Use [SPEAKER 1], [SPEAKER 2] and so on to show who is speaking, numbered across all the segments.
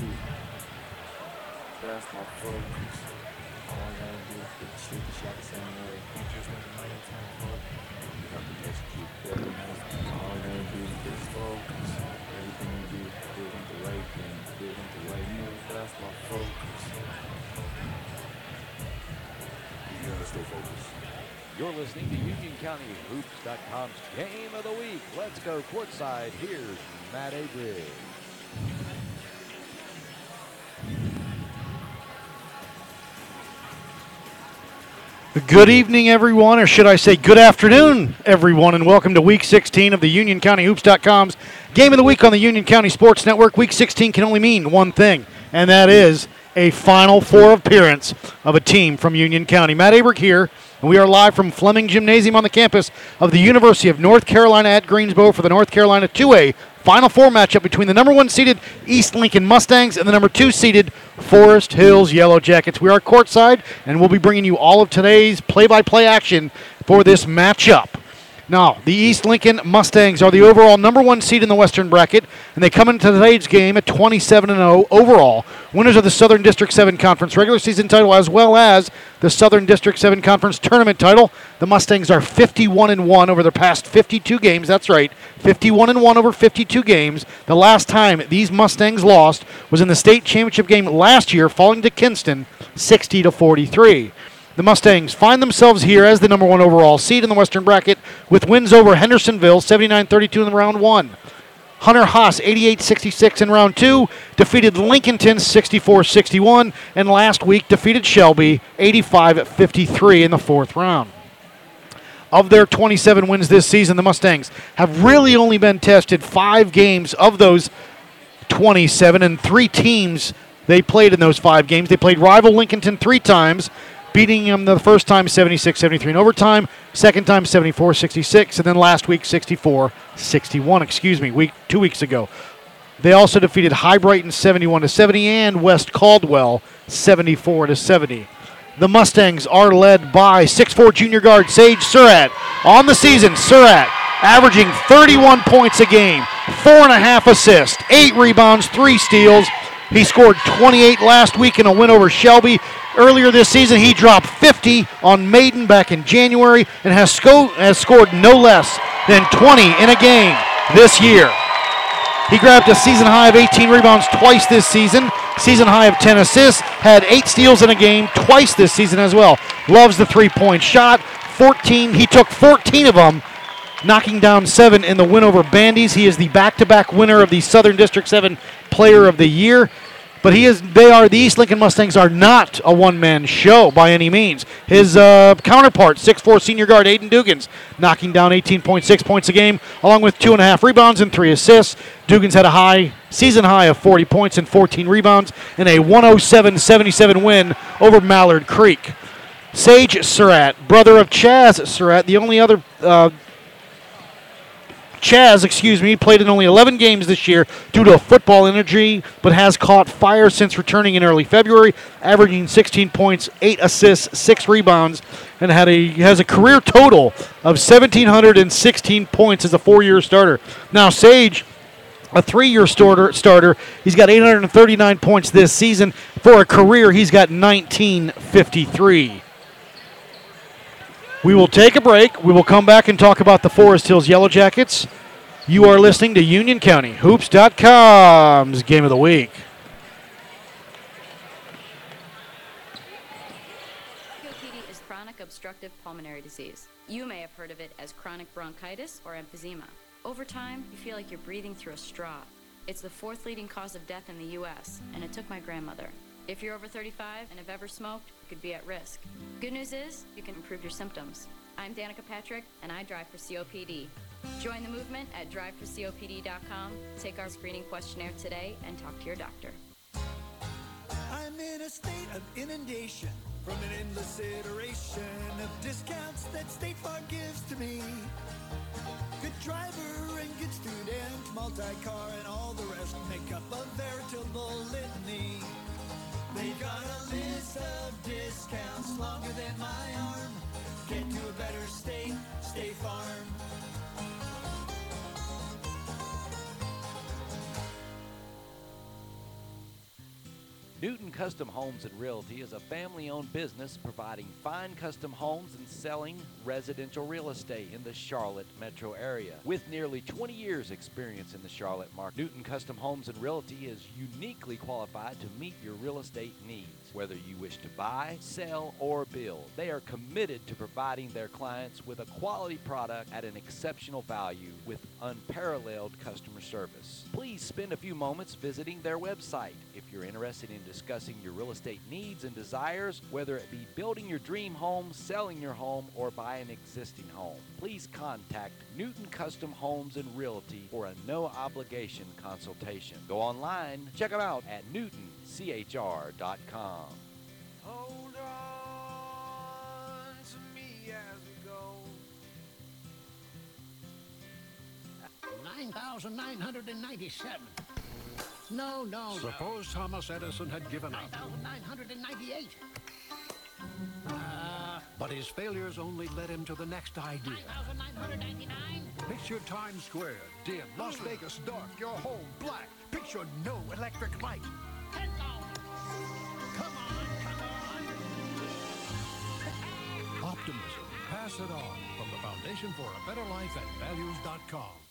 [SPEAKER 1] and. That's my focus. All I gotta do is shoot the shot the a right turn forward. You have to. All I gotta do is just focus. Everything you do, do it the right thing. Do it right move. That's my focus.
[SPEAKER 2] You gotta stay focused.
[SPEAKER 3] You're listening to UnionCountyHoops.com's Game of the Week. Let's go courtside. Here's Matt Abridge.
[SPEAKER 4] Good evening, everyone, or should I say good afternoon, everyone, and welcome to Week 16 of the UnionCountyHoops.com's Game of the Week on the Union County Sports Network. Week 16 can only mean one thing, and that is a Final Four appearance of a team from Union County. Matt Aberg here, and we are live from Fleming Gymnasium on the campus of the University of North Carolina at Greensboro for the North Carolina 2A Final Four matchup between the number one seeded East Lincoln Mustangs and the number two seeded Forest Hills Yellow Jackets. We are courtside, and we'll be bringing you all of today's play by play action for this matchup. Now, the East Lincoln Mustangs are the overall number one seed in the Western bracket, and they come into today's game at 27 0 overall. Winners of the Southern District 7 Conference regular season title, as well as the Southern District 7 Conference tournament title. The Mustangs are 51 1 over their past 52 games. That's right, 51 1 over 52 games. The last time these Mustangs lost was in the state championship game last year, falling to Kinston 60 to 43. The Mustangs find themselves here as the number one overall seed in the Western bracket with wins over Hendersonville 79 32 in round one. Hunter Huss 88 66 in round two, defeated Lincolnton 64 61, and last week defeated Shelby 85 53 in the fourth round. Of their 27 wins this season, the Mustangs have really only been tested five games of those 27, and three teams they played in those five games. They played rival Lincolnton three times, beating them the first time 76 73 in overtime, second time 74 66, and then last week 64 61, excuse me, week two weeks ago. They also defeated Hibriten 71 70 and West Caldwell 74 70. The Mustangs are led by 6'4 junior guard Sage Surratt. On the season, Surratt averaging 31 points a game, four and a half assists, eight rebounds, three steals. He scored 28 last week in a win over Shelby. Earlier this season, he dropped 50 on Maiden back in January and has, sco- has scored no less than 20 in a game this year. He grabbed a season high of 18 rebounds twice this season, season high of 10 assists, had eight steals in a game twice this season as well. Loves the three point shot. 14, he took 14 of them, knocking down seven in the win over Bandys. He is the back to back winner of the Southern District 7 Player of the Year. But he is. They are the East Lincoln Mustangs are not a one-man show by any means. His uh, counterpart, 6'4 senior guard Aiden Dugans, knocking down 18.6 points a game, along with two and a half rebounds and three assists. Dugans had a high season high of 40 points and 14 rebounds in a 107-77 win over Mallard Creek. Sage Surratt, brother of Chazz Surratt, the only other uh, Chazz, excuse me, played in only 11 games this year due to a football injury, but has caught fire since returning in early February, averaging 16 points, 8 assists, 6 rebounds, and had a has a career total of 1716 points as a four-year starter. Now Sage a three-year starter. Starter. He's got 839 points this season. For a career, he's got 1953. We will take a break. We will come back and talk about the Forest Hills Yellow Jackets. You are listening to Union County Hoops.com's Game of the Week.
[SPEAKER 5] COPD is chronic obstructive pulmonary disease. You may have heard of it as chronic bronchitis or emphysema. Over time, you feel like you're breathing through a straw. It's the fourth leading cause of death in the U.S., and it took my grandmother. If you're over 35 and have ever smoked, could be at risk. Good news is, you can improve your symptoms. I'm Danica Patrick, and I drive for COPD. Join the movement at driveforcopd.com, take our screening questionnaire today, and talk to your doctor.
[SPEAKER 6] I'm in a state of inundation from an endless iteration of discounts that State Farm gives to me. Good driver and good student, multi-car and all the rest make up a veritable litany. They got a list of discounts longer than my arm. Get to a better state, Stay Farm.
[SPEAKER 3] Newton Custom Homes and Realty is a family owned business providing fine custom homes and selling residential real estate in the Charlotte metro area. With nearly 20 years' experience in the Charlotte market, Newton Custom Homes and Realty is uniquely qualified to meet your real estate needs. Whether you wish to buy, sell, or build, they are committed to providing their clients with a quality product at an exceptional value with unparalleled customer service. Please spend a few moments visiting their website. If you're interested in discussing your real estate needs and desires, whether it be building your dream home, selling your home, or buying an existing home, please contact Newton Custom Homes and Realty for a no obligation consultation. Go online, check them out at newtonchr.com.
[SPEAKER 6] Hold on to me as we go.
[SPEAKER 7] 9,997. No, no,
[SPEAKER 8] Suppose Thomas Edison had given
[SPEAKER 7] no.
[SPEAKER 8] up.
[SPEAKER 7] 9,998.
[SPEAKER 8] Uh, but his failures only led him to the next idea.
[SPEAKER 7] 9,999.
[SPEAKER 8] Picture Times Square, dim, Las hmm. Vegas dark, your home black. Picture no electric light.
[SPEAKER 7] 10,000. Come on, come on.
[SPEAKER 8] Optimism. Pass it on from the Foundation for a Better Life at values.com.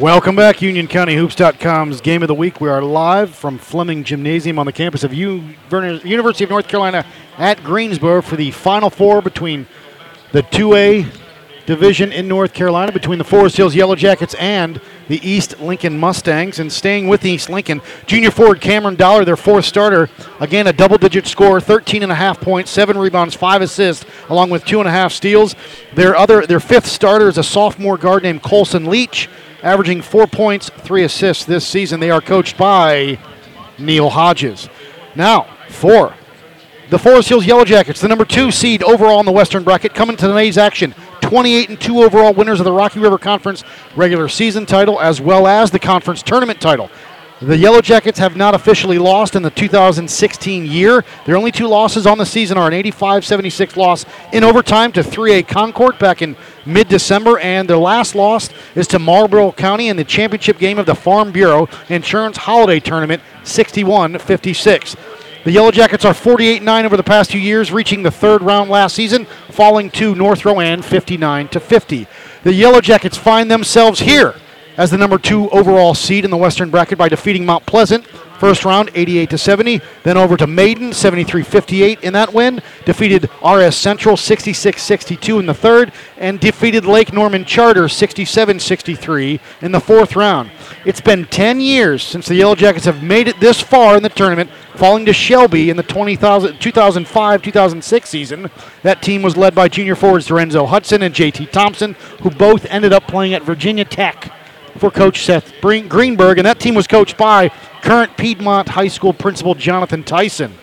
[SPEAKER 4] Welcome back, UnionCountyHoops.com's Game of the Week. We are live from Fleming Gymnasium on the campus of U- University of North Carolina at Greensboro for the Final Four between the 2A division in North Carolina, between the Forest Hills Yellow Jackets and the East Lincoln Mustangs. And staying with East Lincoln, junior forward Cameron Dollar, their fourth starter, again a double-digit score, 13 and a half points, seven rebounds, five assists, along with two and a half steals. Their other, their fifth starter is a sophomore guard named Colson Leach averaging four points, three assists this season. They are coached by Neil Hodges. Now, for the Forest Hills Yellow Jackets, the number two seed overall in the Western bracket, coming to today's action. 28 and 2 overall winners of the Rocky River Conference regular season title as well as the conference tournament title. The Yellow Jackets have not officially lost in the 2016 year. Their only two losses on the season are an 85 76 loss in overtime to 3A Concord back in mid December, and their last loss is to Marlboro County in the championship game of the Farm Bureau Insurance Holiday Tournament 61 56. The Yellow Jackets are 48 9 over the past two years, reaching the third round last season, falling to North Rowan 59 50. The Yellow Jackets find themselves here as the number two overall seed in the Western bracket by defeating Mount Pleasant. First round, 88 to 70. Then over to Maiden, 73 58 in that win. Defeated RS Central, 66 62 in the third. And defeated Lake Norman Charter, 67 63 in the fourth round. It's been 10 years since the Yellow Jackets have made it this far in the tournament, falling to Shelby in the 2005 2006 season. That team was led by junior forwards Lorenzo Hudson and JT Thompson, who both ended up playing at Virginia Tech for Coach Seth Greenberg, and that team was coached by current Piedmont High School principal Jonathan Tyson.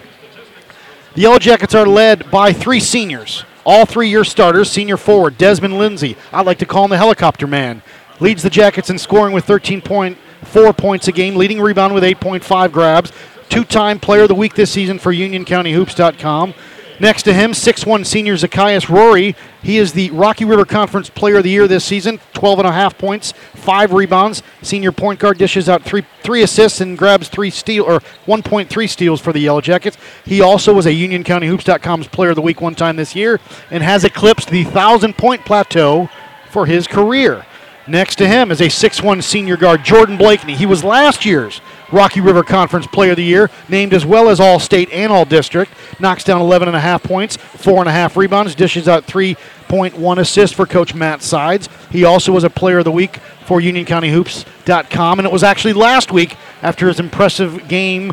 [SPEAKER 4] The Yellow Jackets are led by three seniors, all three year starters. Senior forward Desmond Lindsay, I like to call him the helicopter man, leads the Jackets in scoring with 13.4 points a game, leading rebound with 8.5 grabs. Two time player of the week this season for UnionCountyHoops.com. Next to him, 6'1 senior Zacchaeus Rory. He is the Rocky River Conference Player of the Year this season. 12 and a half points, five rebounds. Senior point guard dishes out three three assists and grabs three steal or 1.3 steals for the Yellow Jackets. He also was a UnionCountyHoops.com's Player of the Week one time this year and has eclipsed the thousand point plateau for his career. Next to him is a 6'1 senior guard, Jordan Blakeney. He was last year's Rocky River Conference Player of the Year, named as well as All State and All District. Knocks down 11 and a half points, four and a half rebounds, dishes out 3.1 assists for Coach Matt Sides. He also was a Player of the Week for UnionCountyHoops.com, and it was actually last week after his impressive game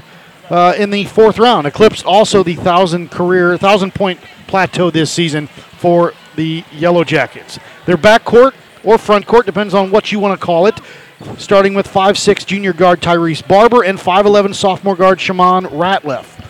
[SPEAKER 4] uh, in the fourth round. Eclipsed also the thousand career, thousand point plateau this season for the Yellow Jackets. Their backcourt or front court depends on what you want to call it. Starting with 5'6 junior guard Tyrese Barber and 5'11 sophomore guard Shaman Ratliff.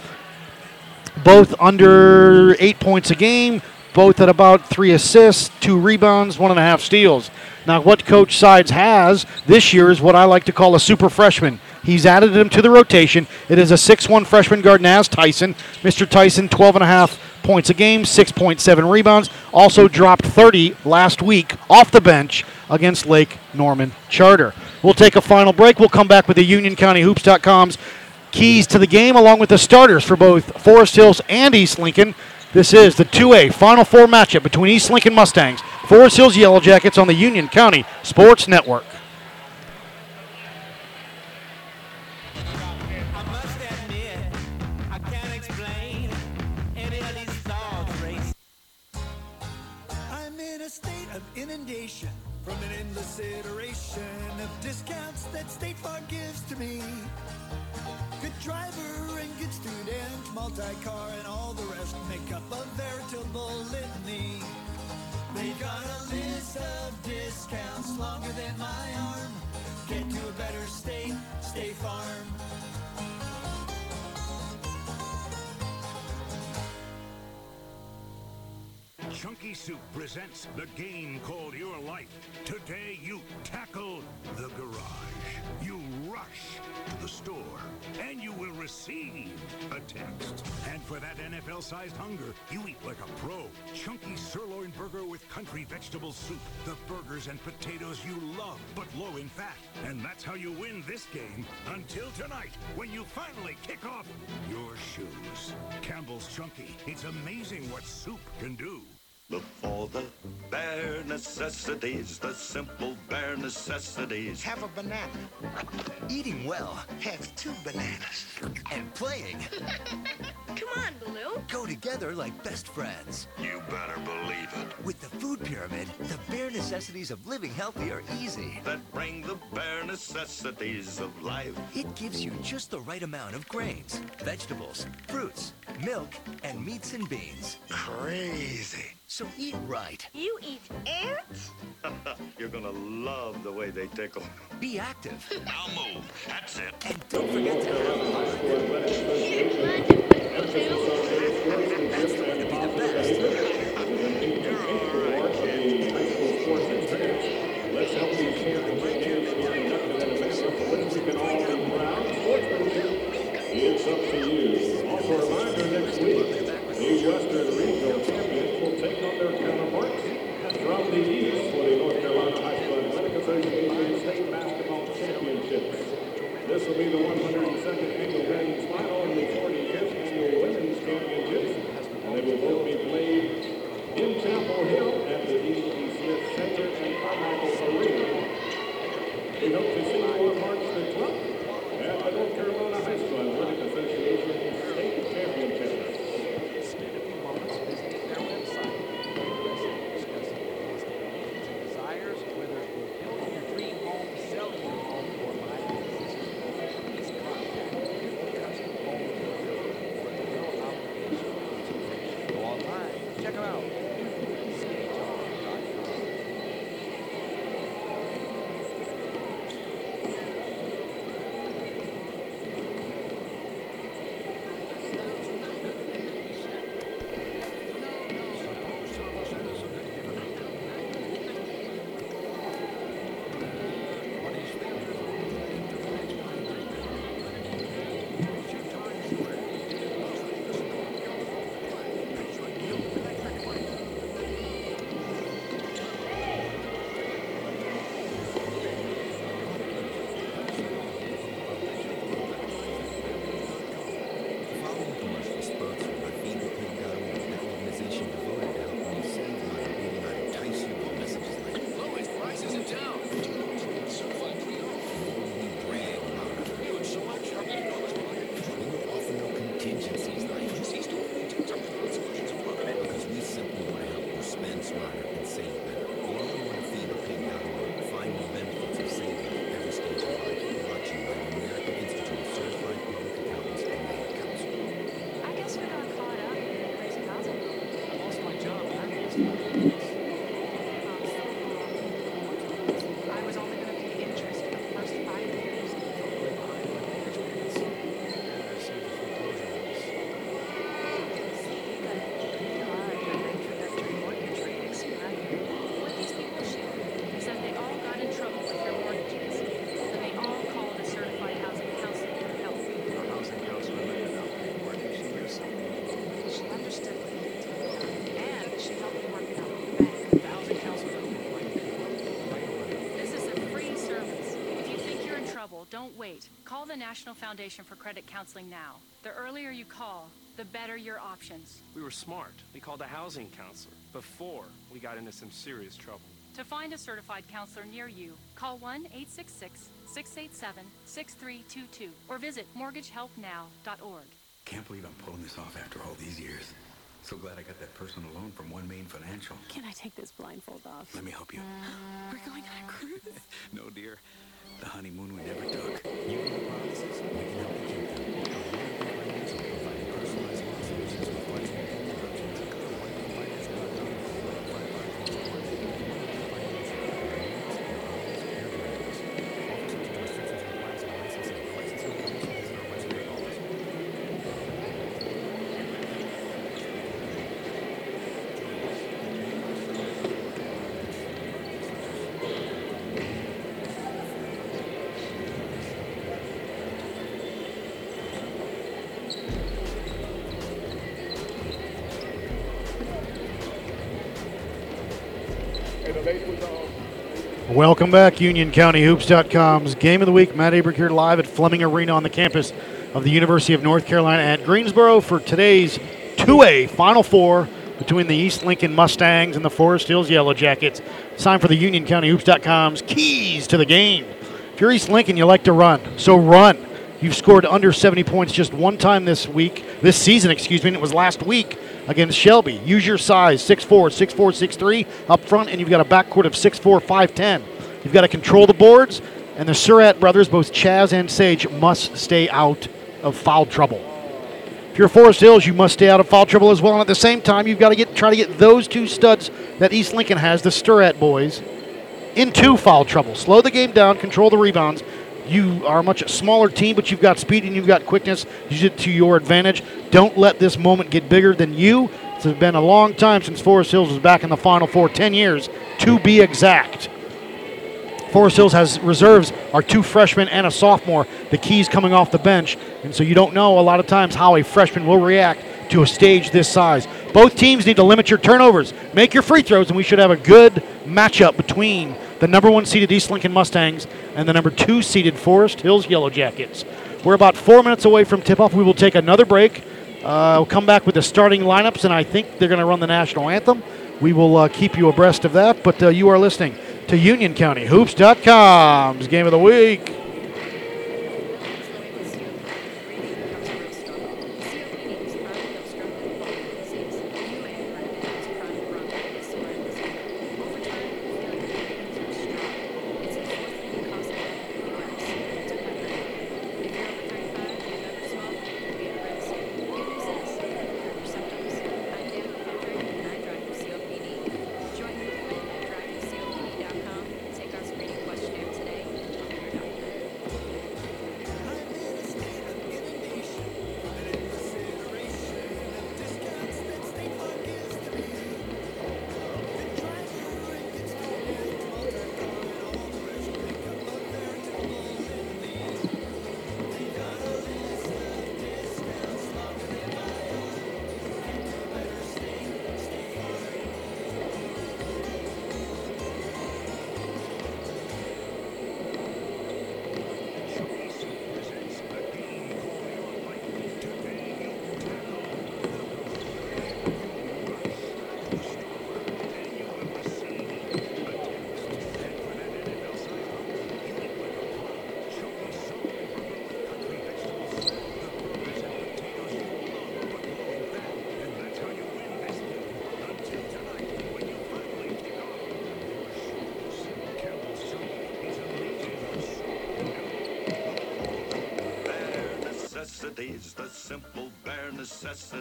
[SPEAKER 4] Both under eight points a game, both at about three assists, two rebounds, one and a half steals. Now, what Coach Sides has this year is what I like to call a super freshman. He's added him to the rotation. It is a 6-1 freshman guard, Naz Tyson. Mr. Tyson, 12 and a half points a game, 6.7 rebounds. Also dropped 30 last week off the bench against Lake Norman Charter. We'll take a final break. We'll come back with the UnionCountyHoops.com's keys to the game, along with the starters for both Forest Hills and East Lincoln. This is the 2A Final Four matchup between East Lincoln Mustangs, Forest Hills Yellow Jackets on the Union County Sports Network.
[SPEAKER 8] Soup presents the game called Your Life. Today you tackle the garage. You rush to the store. And you will receive a text. And for that NFL-sized hunger, you eat like a pro. Chunky sirloin burger with country vegetable soup. The burgers and potatoes you love, but low in fat. And that's how you win this game until tonight, when you finally kick off your shoes. Campbell's Chunky. It's amazing what soup can do.
[SPEAKER 9] Look for the bare necessities, the simple bare necessities.
[SPEAKER 10] Have a banana. Eating well has two bananas. And playing
[SPEAKER 11] Come on, Baloo.
[SPEAKER 10] go together like best friends.
[SPEAKER 9] You better believe it.
[SPEAKER 10] With the food pyramid, the bare necessities of living healthy are easy.
[SPEAKER 9] That bring the bare necessities of life.
[SPEAKER 10] It gives you just the right amount of grains, vegetables, fruits, milk, and meats and beans.
[SPEAKER 9] Crazy.
[SPEAKER 10] So eat right.
[SPEAKER 11] You eat ants?
[SPEAKER 9] You're gonna love the way they tickle.
[SPEAKER 10] Be active.
[SPEAKER 9] I'll move. That's it.
[SPEAKER 10] And don't forget to have That's the
[SPEAKER 12] National Foundation for Credit Counseling now. The earlier you call, the better your options.
[SPEAKER 13] We were smart. We called a housing counselor before we got into some serious trouble.
[SPEAKER 12] To find a certified counselor near you, call 1 866 687 6322 or visit mortgagehelpnow.org.
[SPEAKER 14] Can't believe I'm pulling this off after all these years. So glad I got that personal loan from One Main Financial.
[SPEAKER 15] Can I take this blindfold off?
[SPEAKER 14] Let me help you.
[SPEAKER 15] We're going on a cruise.
[SPEAKER 14] No, dear. The honeymoon we never took. You promises? We can help you keep them.
[SPEAKER 4] Welcome back, UnionCountyHoops.com's Game of the Week. Matt Abrick here live at Fleming Arena on the campus of the University of North Carolina at Greensboro for today's 2A Final Four between the East Lincoln Mustangs and the Forest Hills Yellow Jackets. Time for the UnionCountyHoops.com's keys to the game. If you're East Lincoln, you like to run, so run. You've scored under 70 points just one time this week, this season, excuse me, and it was last week against Shelby. Use your size, 6'4", 6'4", 6'3", up front, and you've got a backcourt of 6'4", 5'10". You've got to control the boards, and the Surratt brothers, both Chazz and Sage, must stay out of foul trouble. If you're Forest Hills, you must stay out of foul trouble as well. And at the same time, you've got to get try to get those two studs that East Lincoln has, the Surratt boys, into foul trouble. Slow the game down, control the rebounds. You are a much smaller team, but you've got speed and you've got quickness. Use it to your advantage. Don't let this moment get bigger than you. It's been a long time since Forest Hills was back in the Final Four, 10 years to be exact. Forest Hills has reserves are two freshmen and a sophomore. The keys coming off the bench, and so you don't know a lot of times how a freshman will react to a stage this size. Both teams need to limit your turnovers, make your free throws, and we should have a good matchup between the number one seeded East Lincoln Mustangs and the number two seeded Forest Hills Yellow Jackets. We're about four minutes away from tip off. We will take another break. Uh, we'll come back with the starting lineups, and I think they're going to run the national anthem. We will uh, keep you abreast of that, but uh, you are listening to Union County Hoops.com's Game of the Week.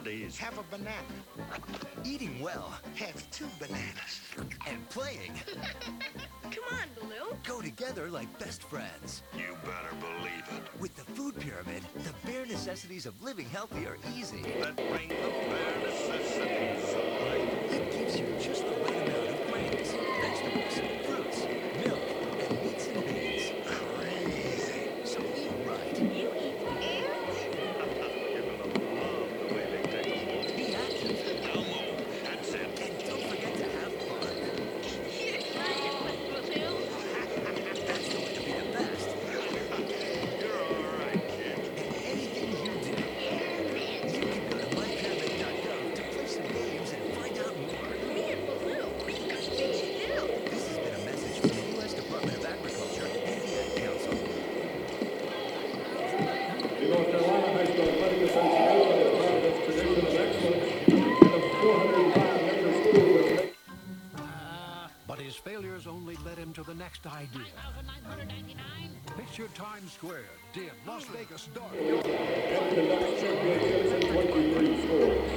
[SPEAKER 9] Necessities.
[SPEAKER 10] Have a banana. Eating well. Have two bananas. And playing.
[SPEAKER 11] Come on, Baloo.
[SPEAKER 10] Go together like best friends.
[SPEAKER 9] You better believe it.
[SPEAKER 10] With the food pyramid, the bare necessities of living healthy are easy.
[SPEAKER 9] That bring the bare necessities of life.
[SPEAKER 10] It gives you just the
[SPEAKER 8] Picture Times Square, dim, Las Vegas dark.
[SPEAKER 2] And conducts championships in 23 sports.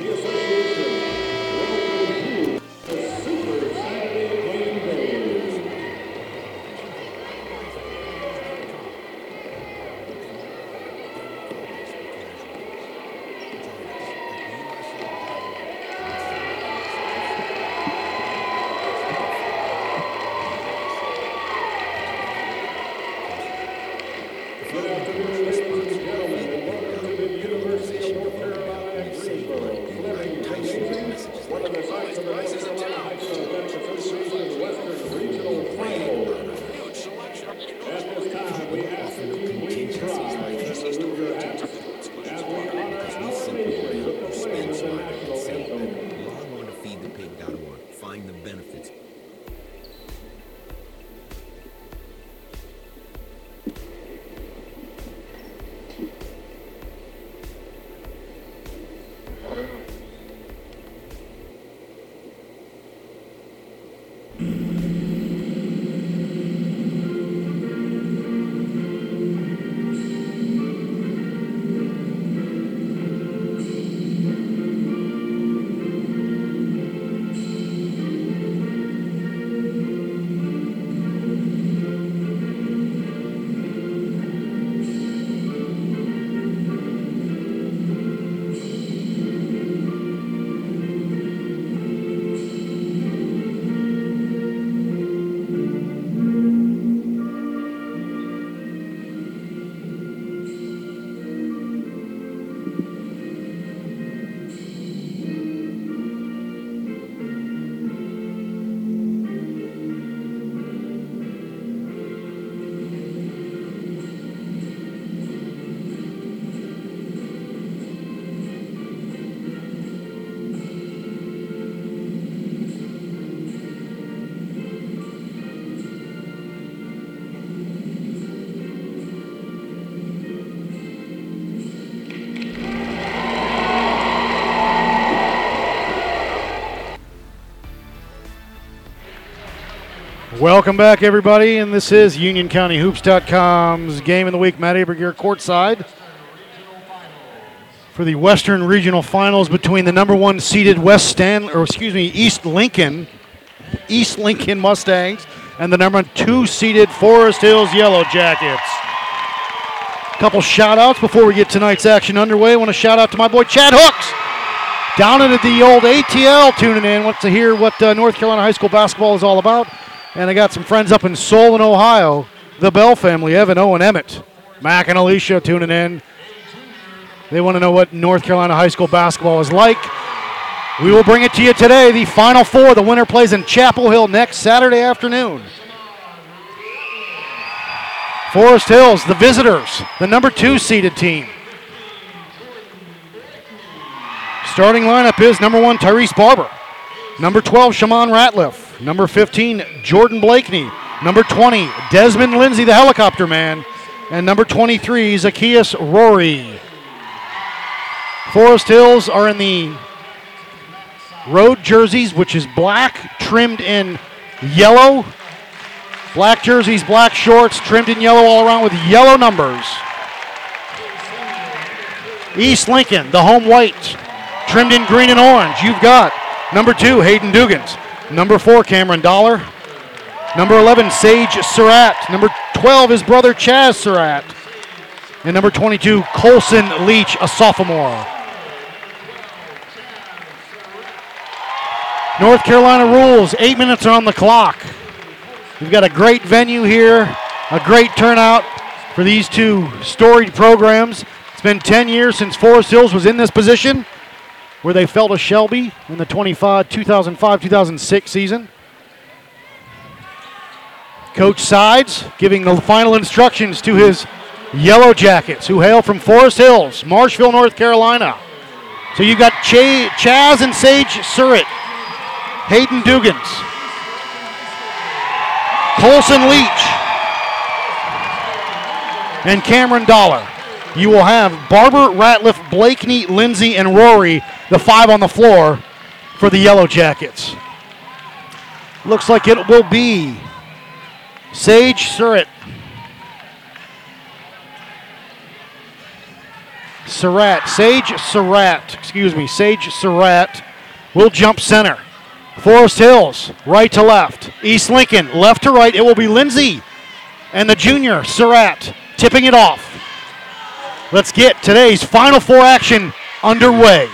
[SPEAKER 2] The association Welcome
[SPEAKER 4] back, everybody, and this is UnionCountyHoops.com's game of the week. Matt Aberg here courtside for the Western Regional Finals between the number one seeded West Stan, or excuse me, East Lincoln, East Lincoln Mustangs, and the number two seeded Forest Hills Yellow Jackets. A Couple shout outs before we get tonight's action underway. I want to shout out to my boy Chad Hooks down at the old ATL tuning in. Wants to hear what uh, North Carolina high school basketball is all about. And I got some friends up in Solon, Ohio, the Bell family, Evan, Owen, Emmett, Mac, and Alicia tuning in. They want to know what North Carolina high school basketball is like. We will bring it to you today. The Final Four. The winner plays in Chapel Hill next Saturday afternoon. Forest Hills, the visitors, the number two seeded team. Starting lineup is number one, Tyrese Barber. Number 12, Shaman Ratliff. Number 15, Jordan Blakeney. Number 20, Desmond Lindsay, the helicopter man. And number 23, Zacchaeus Rory. Forest Hills are in the road jerseys, which is black, trimmed in yellow. Black jerseys, black shorts, trimmed in yellow all around with yellow numbers. East Lincoln, the home white, trimmed in green and orange. You've got number two, Hayden Dugans. Number four, Cameron Dollar. Number 11, Sage Surratt. Number 12, his brother Chazz Surratt. And number 22, Colson Leach, a sophomore. North Carolina rules, eight minutes are on the clock. We've got a great venue here, a great turnout for these two storied programs. It's been 10 years since Forest Hills was in this position where they fell to Shelby in the 25 2005-2006 season. Coach Sides giving the final instructions to his Yellow Jackets, who hail from Forest Hills, Marshville, North Carolina. So you've got Ch- Chazz and Sage Surratt, Hayden Dugans, Colson Leach, and Cameron Dollar. You will have Barber, Ratliff, Blakeney, Lindsay, and Rory, the five on the floor for the Yellow Jackets. Looks like it will be Sage Surratt. Surratt. Sage Surratt. Excuse me. Sage Surratt will jump center. Forest Hills, right to left. East Lincoln, left to right. It will be Lindsay and the junior, Surratt, tipping it off. Let's get today's Final Four action underway.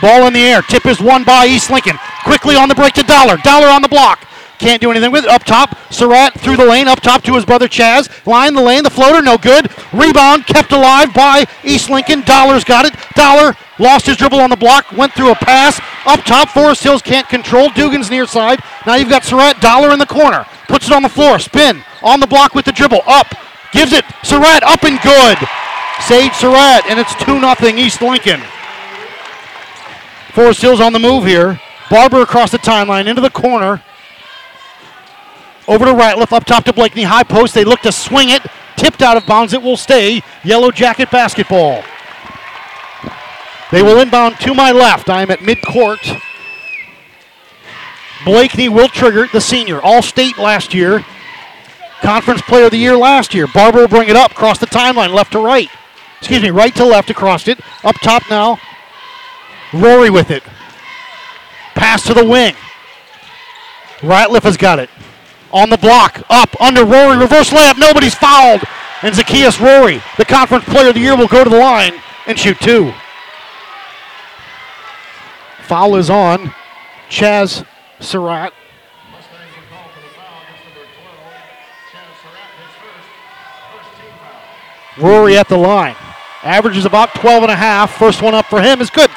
[SPEAKER 4] Ball in the air. Tip is won by East Lincoln. Quickly on the break to Dollar. Dollar on the block. Can't do anything with it. Up top, Surratt through the lane. Up top to his brother Chazz. Line the lane. The floater, no good. Rebound kept alive by East Lincoln. Dollar's got it. Dollar lost his dribble on the block. Went through a pass. Up top, Forest Hills can't control. Dugan's near side. Now you've got Surratt. Dollar in the corner. Puts it on the floor. Spin. On the block with the dribble. Up. Gives it. Surratt up and good. Sage Surratt. And it's 2 0 East Lincoln. Forest Hills on the move here. Barber across the timeline into the corner. Over to Ratliff, up top to Blakeney. High post. They look to swing it. Tipped out of bounds. It will stay. Yellow Jacket basketball. They will inbound to my left. I am at midcourt. Blakeney will trigger the senior. All state last year. Conference player of the year last year. Barber will bring it up across the timeline, left to right. Excuse me, right to left across it. Up top now. Rory with it. Pass to the wing. Ratliff has got it. On the block, up, under Rory, reverse layup, nobody's fouled. And Zacchaeus Rory, the conference player of the year, will go to the line and shoot two. Foul is on. Chazz Surratt. Rory at the line. Averages about 12 and a half. First one up for him is good.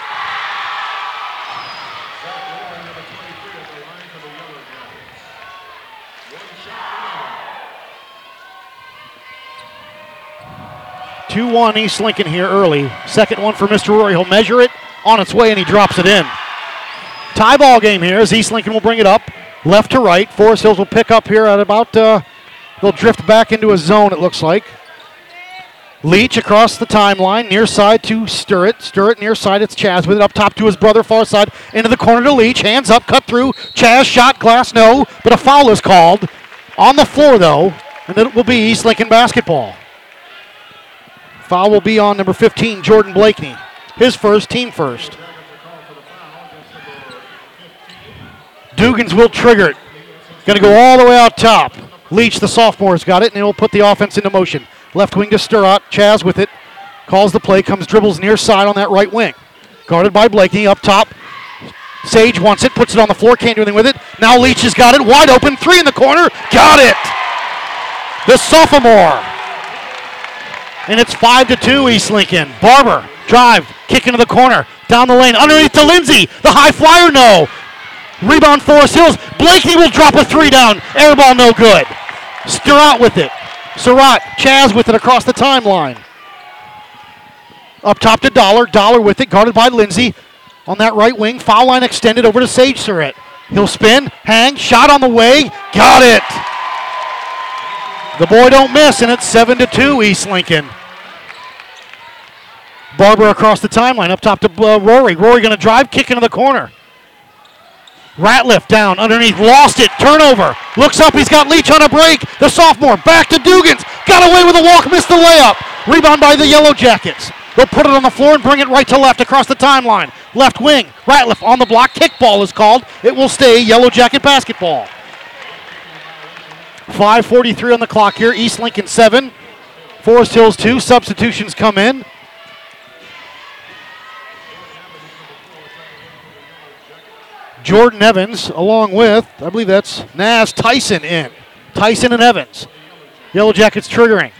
[SPEAKER 4] Two one East Lincoln here early. Second one for Mr. Rory. He'll measure it on its way and he drops it in. Tie ball game here as East Lincoln will bring it up left to right. Forest Hills will pick up here at about. Uh, they'll drift back into a zone. It looks like. Leach across the timeline, near side to Surratt. Surratt near side, it's Chazz with it up top to his brother, far side, into the corner to Leach. Hands up, cut through. Chazz shot, glass, no, but a foul is called. On the floor, though, and it will be East Lincoln basketball. Foul will be on number 15, Jordan Blakeney. His first, team first. Dugans will trigger it. Going to go all the way out top. Leach, the sophomore, has got it, and he'll put the offense into motion. Left wing to Surratt. Chazz with it. Calls the play. Comes dribbles near side on that right wing. Guarded by Blakeney up top. Sage wants it. Puts it on the floor. Can't do anything with it. Now Leach has got it. Wide open. Three in the corner. Got it. The sophomore. And it's five to two. East Lincoln. Barber drive. Kick into the corner. Down the lane. Underneath to Lindsay. The high flyer. No. Rebound Forest Hills. Blakeney will drop a three down. Air ball no good. Surratt with it. Surratt, Chazz with it across the timeline. Up top to Dollar. Dollar with it, guarded by Lindsay. On that right wing, foul line extended over to Sage Surratt. He'll spin, hang, shot on the way. Got it. The boy don't miss, and it's 7 to 2, East Lincoln. Barber across the timeline, up top to uh, Rory. Rory going to drive, kick into the corner. Ratliff down underneath, lost it, turnover. Looks up, he's got Leach on a break. The sophomore back to Dugans, got away with a walk, missed the layup. Rebound by the Yellow Jackets. They'll put it on the floor and bring it right to left across the timeline. Left wing, Ratliff on the block, kickball is called. It will stay Yellow Jacket basketball. 5.43 on the clock here, East Lincoln 7, Forest Hills 2. Substitutions come in. Jordan Evans, along with, I believe that's Nas Tyson in. Tyson and Evans. Yellow Jackets triggering.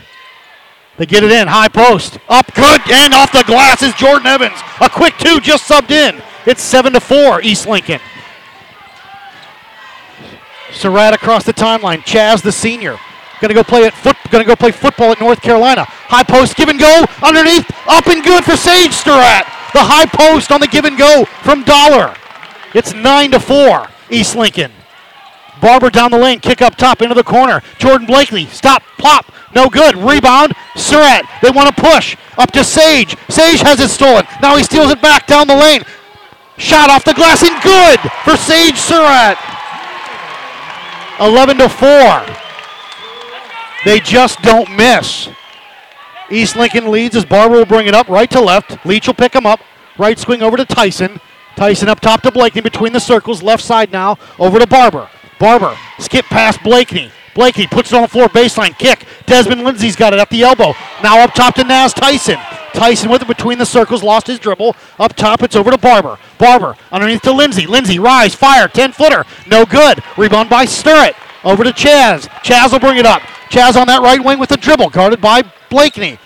[SPEAKER 4] They get it in, high post, up good, and off the glass is Jordan Evans. A quick two just subbed in. It's seven to four, East Lincoln. Surratt across the timeline. Chazz, the senior, gonna go play at foot. Gonna go play football at North Carolina. High post, give and go underneath, up and good for Sage Surratt. The high post on the give and go from Dollar. It's 9 to 4, East Lincoln. Barber down the lane, kick up top into the corner. Jordan Blakely, stop, plop, no good. Rebound, Surratt. They want to push up to Sage. Sage has it stolen. Now he steals it back down the lane. Shot off the glass and good for Sage Surratt. 11 to 4. They just don't miss. East Lincoln leads as Barber will bring it up right to left. Leach will pick him up. Right swing over to Tyson. Tyson up top to Blakeney between the circles. Left side now over to Barber. Barber skip past Blakeney. Blakeney puts it on the floor baseline kick. Desmond Lindsay's got it at the elbow. Now up top to Naz Tyson. Tyson with it between the circles, lost his dribble. Up top, it's over to Barber. Barber underneath to Lindsay. Lindsay, rise, fire, 10 footer. No good. Rebound by Surratt. Over to Chazz. Chazz will bring it up. Chazz on that right wing with the dribble, guarded by Blakeney.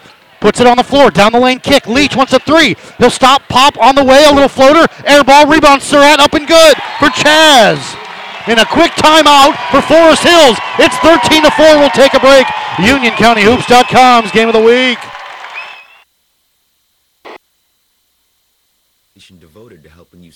[SPEAKER 4] Puts it on the floor, down the lane kick. Leach wants a three. He'll stop, pop on the way, a little floater. Air ball, rebound, Surratt up and good for Chazz. In a quick timeout for Forest Hills. It's 13 to 4. We'll take a break. UnionCountyHoops.com's game of the week.
[SPEAKER 16] Nation devoted to helping you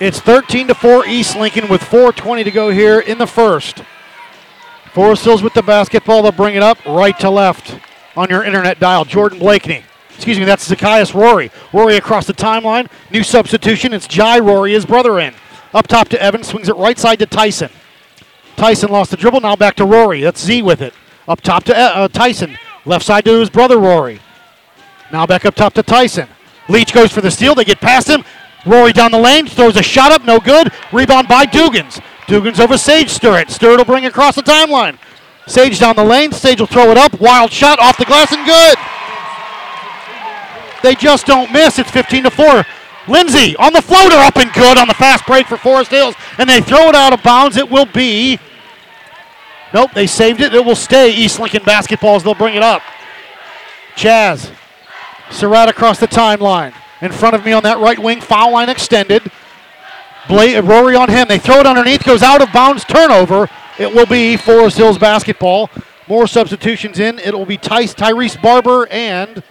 [SPEAKER 4] It's 13 to 4 East Lincoln with 4.20 to go here in the first. Forest Hills with the basketball. They'll bring it up right to left on your internet dial. Jordan Blakeney. Excuse me, that's Zacchaeus Rory. Rory across the timeline. New substitution. It's Jai Rory, his brother in. Up top to Evans. Swings it right side to Tyson. Tyson lost the dribble. Now back to Rory. That's Z with it. Up top to uh, Tyson. Left side to his brother Rory. Now back up top to Tyson. Leach goes for the steal. They get past him. Rory down the lane, throws a shot up, no good. Rebound by Dugans. Dugans over Sage Surratt. Surratt will bring it across the timeline. Sage down the lane. Sage will throw it up. Wild shot off the glass and good. They just don't miss. It's 15 to 4. Lindsay on the floater up and good on the fast break for Forest Hills. And they throw it out of bounds. It will be. Nope, they saved it. It will stay East Lincoln basketball as they'll bring it up. Chazz. Surratt across the timeline. In front of me on that right wing, foul line extended. Rory on him. They throw it underneath, goes out of bounds, turnover. It will be Forest Hills basketball. More substitutions in. It will be Ty- Tyrese Barber and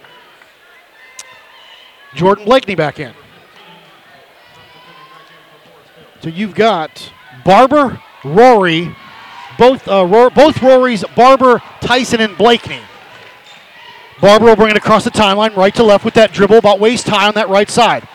[SPEAKER 4] Jordan Blakeney back in. So you've got Barber, Rory, both uh, Ro- both Rory's, Barber, Tyson, and Blakeney. Barber will bring it across the timeline, right to left with that dribble, about waist high on that right side.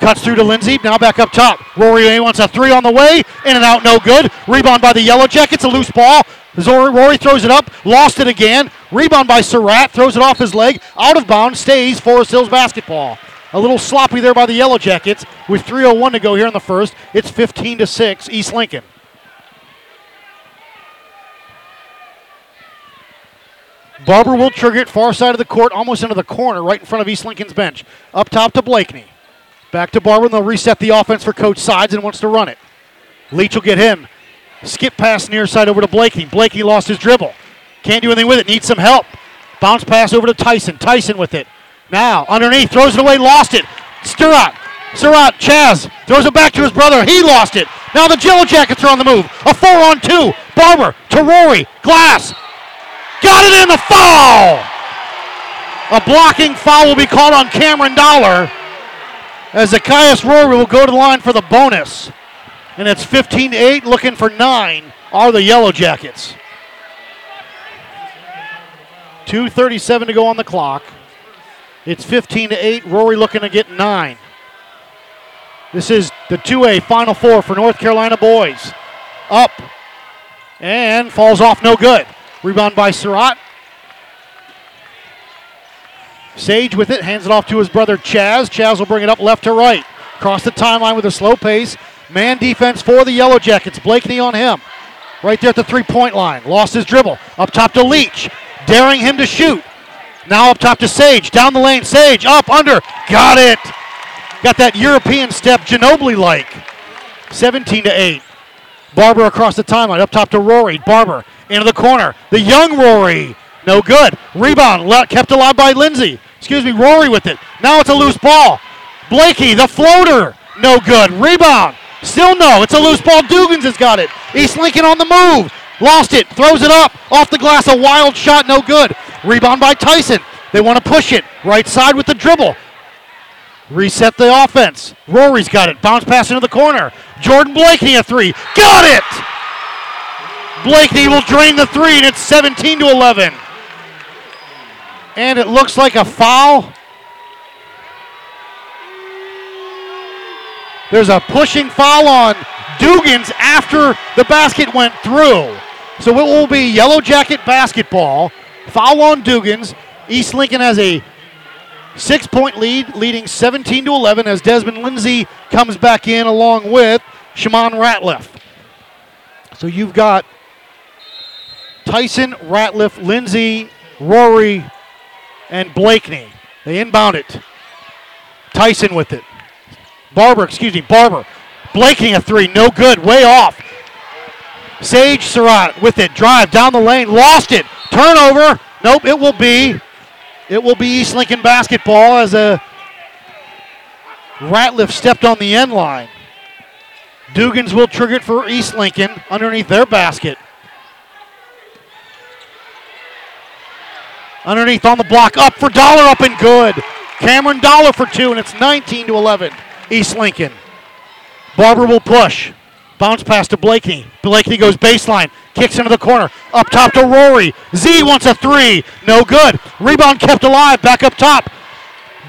[SPEAKER 4] Cuts through to Lindsay, now back up top. Rory A wants a three on the way, in and out, no good. Rebound by the Yellow Jackets, a loose ball. Rory throws it up, lost it again. Rebound by Surratt, throws it off his leg, out of bounds, stays Forest Hills basketball. A little sloppy there by the Yellow Jackets with 3:01 to go here in the first. It's 15 to six, East Lincoln. Barber will trigger it far side of the court, almost into the corner, right in front of East Lincoln's bench. Up top to Blakeney. Back to Barber, and they'll reset the offense for Coach Sides and wants to run it. Leach will get him. Skip pass near side over to Blakeney. Blakeney lost his dribble. Can't do anything with it. Needs some help. Bounce pass over to Tyson. Tyson with it. Now underneath, throws it away, lost it. Sturrott. Surratt, Chazz throws it back to his brother. He lost it. Now the Jello Jackets are on the move. A four on two. Barber to Rory. Glass. Got it in the foul. A blocking foul will be called on Cameron Dollar as Zacchaeus Rory will go to the line for the bonus. And it's 15 to 8, looking for nine are the Yellow Jackets. 2.37 to go on the clock. It's 15 to 8. Rory looking to get nine. This is the 2A Final Four for North Carolina boys. Up and falls off, no good. Rebound by Surratt. Sage with it, hands it off to his brother Chazz. Chazz will bring it up left to right. Across the timeline with a slow pace. Man defense for the Yellow Jackets. Blakeney on him. Right there at the three point line. Lost his dribble. Up top to Leach. Daring him to shoot. Now up top to Sage. Down the lane. Sage up, under. Got it. Got that European step Ginobili like. 17 to 8. Barber across the timeline. Up top to Rory. Barber into the corner. The young Rory No good. Rebound kept alive by Lindsay. Excuse me, Rory with it. Now it's a loose ball. Blakeney, the floater. No good. Rebound. Still no. It's a loose ball. Dugans has got it. East Lincoln on the move. Lost it. Throws it up. Off the glass. A wild shot. No good. Rebound by Tyson. They want to push it. Right side with the dribble. Reset the offense. Rory's got it. Bounce pass into the corner. Jordan Blakeney a three. Got it! Blakeney will drain the three, and it's 17 to 11. And it looks like a foul. There's a pushing foul on Dugans after the basket went through. So it will be Yellow Jacket basketball. Foul on Dugans. East Lincoln has a six point lead, leading 17 to 11 as Desmond Lindsay comes back in along with Shimon Ratliff. So you've got Tyson, Ratliff, Lindsay, Rory, and Blakeney. They inbound it. Tyson with it. Barber, excuse me, Barber. Blakeney a three, no good, way off. Sage Surratt with it, drive down the lane, lost it, turnover. Nope, it will be, it will be East Lincoln basketball as a Ratliff stepped on the end line. Dugans will trigger it for East Lincoln underneath their basket. Underneath on the block, up for Dollar, up and good. Cameron Dollar for two, and it's 19 to 11. East Lincoln. Barber will push. Bounce pass to Blakeney. Blakeney goes baseline, kicks into the corner. Up top to Rory. Z wants a three. No good. Rebound kept alive. Back up top.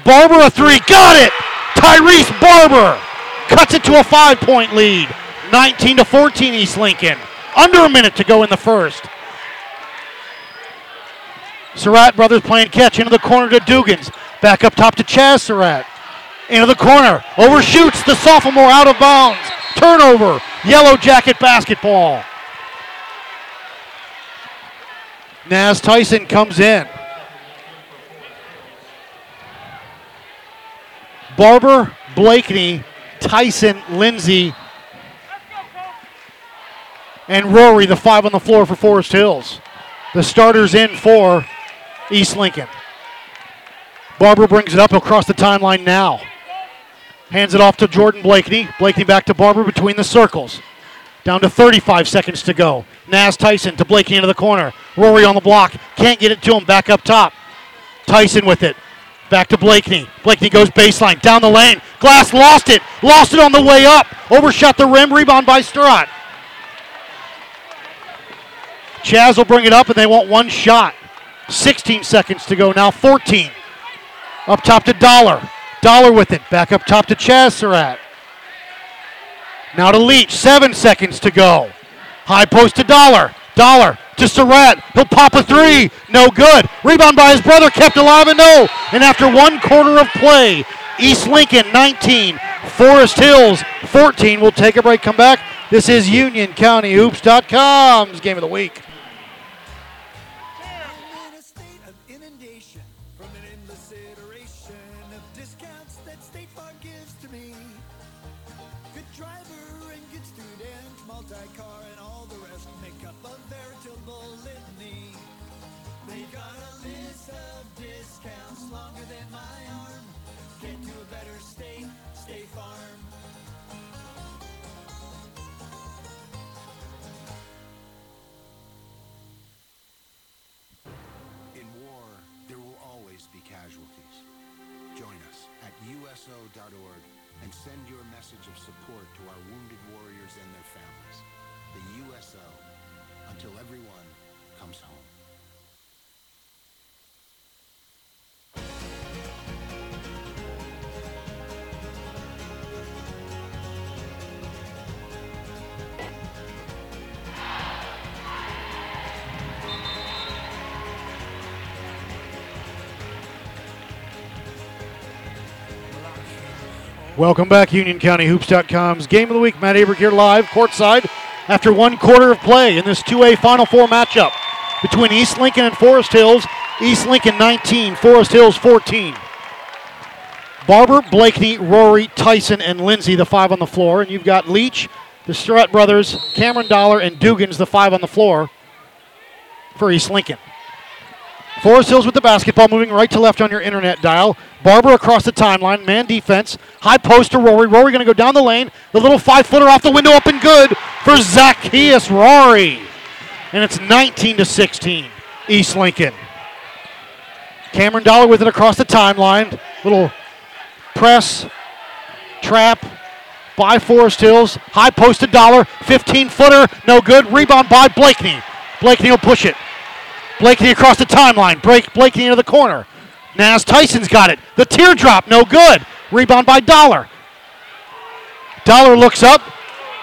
[SPEAKER 4] Barber a three. Got it. Tyrese Barber cuts it to a five point lead. 19 to 14 East Lincoln. Under a minute to go in the first. Surratt brothers playing catch into the corner to Dugans. Back up top to Chazz Surratt. Into the corner. Overshoots the sophomore out of bounds. Turnover. Yellow Jacket basketball. Naz Tyson comes in. Barber, Blakeney, Tyson, Lindsay, and Rory, the five on the floor for Forest Hills. The starters in for East Lincoln. Barber brings it up across the timeline now. Hands it off to Jordan Blakeney. Blakeney back to Barber between the circles. Down to 35 seconds to go. Nas Tyson to Blakeney into the corner. Rory on the block. Can't get it to him. Back up top. Tyson with it. Back to Blakeney. Blakeney goes baseline. Down the lane. Glass lost it. Lost it on the way up. Overshot the rim. Rebound by Surratt. Chazz will bring it up and they want one shot. 16 seconds to go now. 14. Up top to Dollar. Dollar with it. Back up top to Chazz. Now to Leach. Seven seconds to go. High post to Dollar. Dollar to Surratt. He'll pop a three. No good. Rebound by his brother. Kept alive and no. And after one quarter of play, East Lincoln 19, Forest Hills 14. We'll take a break. Come back. This is UnionCountyHoops.com's game of the week.
[SPEAKER 17] USO.org and send your message of support to our wounded warriors and their families. The USO, until everyone comes home.
[SPEAKER 4] Welcome back, UnionCountyHoops.com's Game of the Week. Matt Abrick here live, courtside, after one quarter of play in this 2A Final Four matchup between East Lincoln and Forest Hills. East Lincoln 19, Forest Hills 14. Barber, Blakeney, Rory, Tyson, and Lindsay, the five on the floor. And you've got Leach, the Surratt brothers, Cameron Dollar, and Dugans, the five on the floor for East Lincoln. Forest Hills with the basketball, moving right to left on your internet dial. Barber across the timeline, man defense. High post to Rory. Rory going to go down the lane. The little five footer off the window, up and good for Zacchaeus Rory. And it's 19 to 16, East Lincoln. Cameron Dollar with it across the timeline. Little press, trap by Forest Hills. High post to Dollar. 15 footer, no good. Rebound by Blakeney. Blakeney will push it. Blakeney across the timeline. Break Blakeney into the corner. Naz Tyson's got it. The teardrop, no good. Rebound by Dollar. Dollar looks up,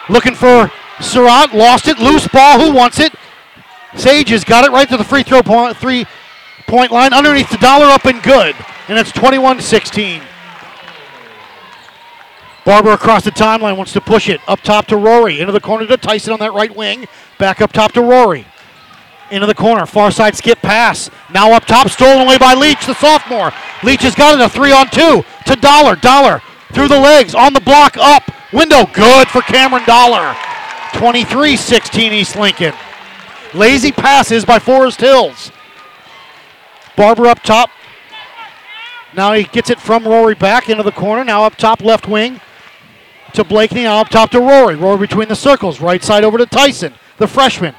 [SPEAKER 4] looking for Surratt. Lost it. Loose ball. Who wants it? Sage has got it right to the free throw point, three point line. Underneath the Dollar up and good. And it's 21 16. Barber across the timeline wants to push it. Up top to Rory. Into the corner to Tyson on that right wing. Back up top to Rory. Into the corner. Far side skip pass. Now up top. Stolen away by Leach, the sophomore. Leach has got it. A three on two to Dollar. Dollar through the legs. On the block. Up. Window. Good for Cameron Dollar. 23 16 East Lincoln. Lazy passes by Forest Hills. Barber up top. Now he gets it from Rory back into the corner. Now up top left wing to Blakeney. Now up top to Rory. Rory between the circles. Right side over to Tyson, the freshman.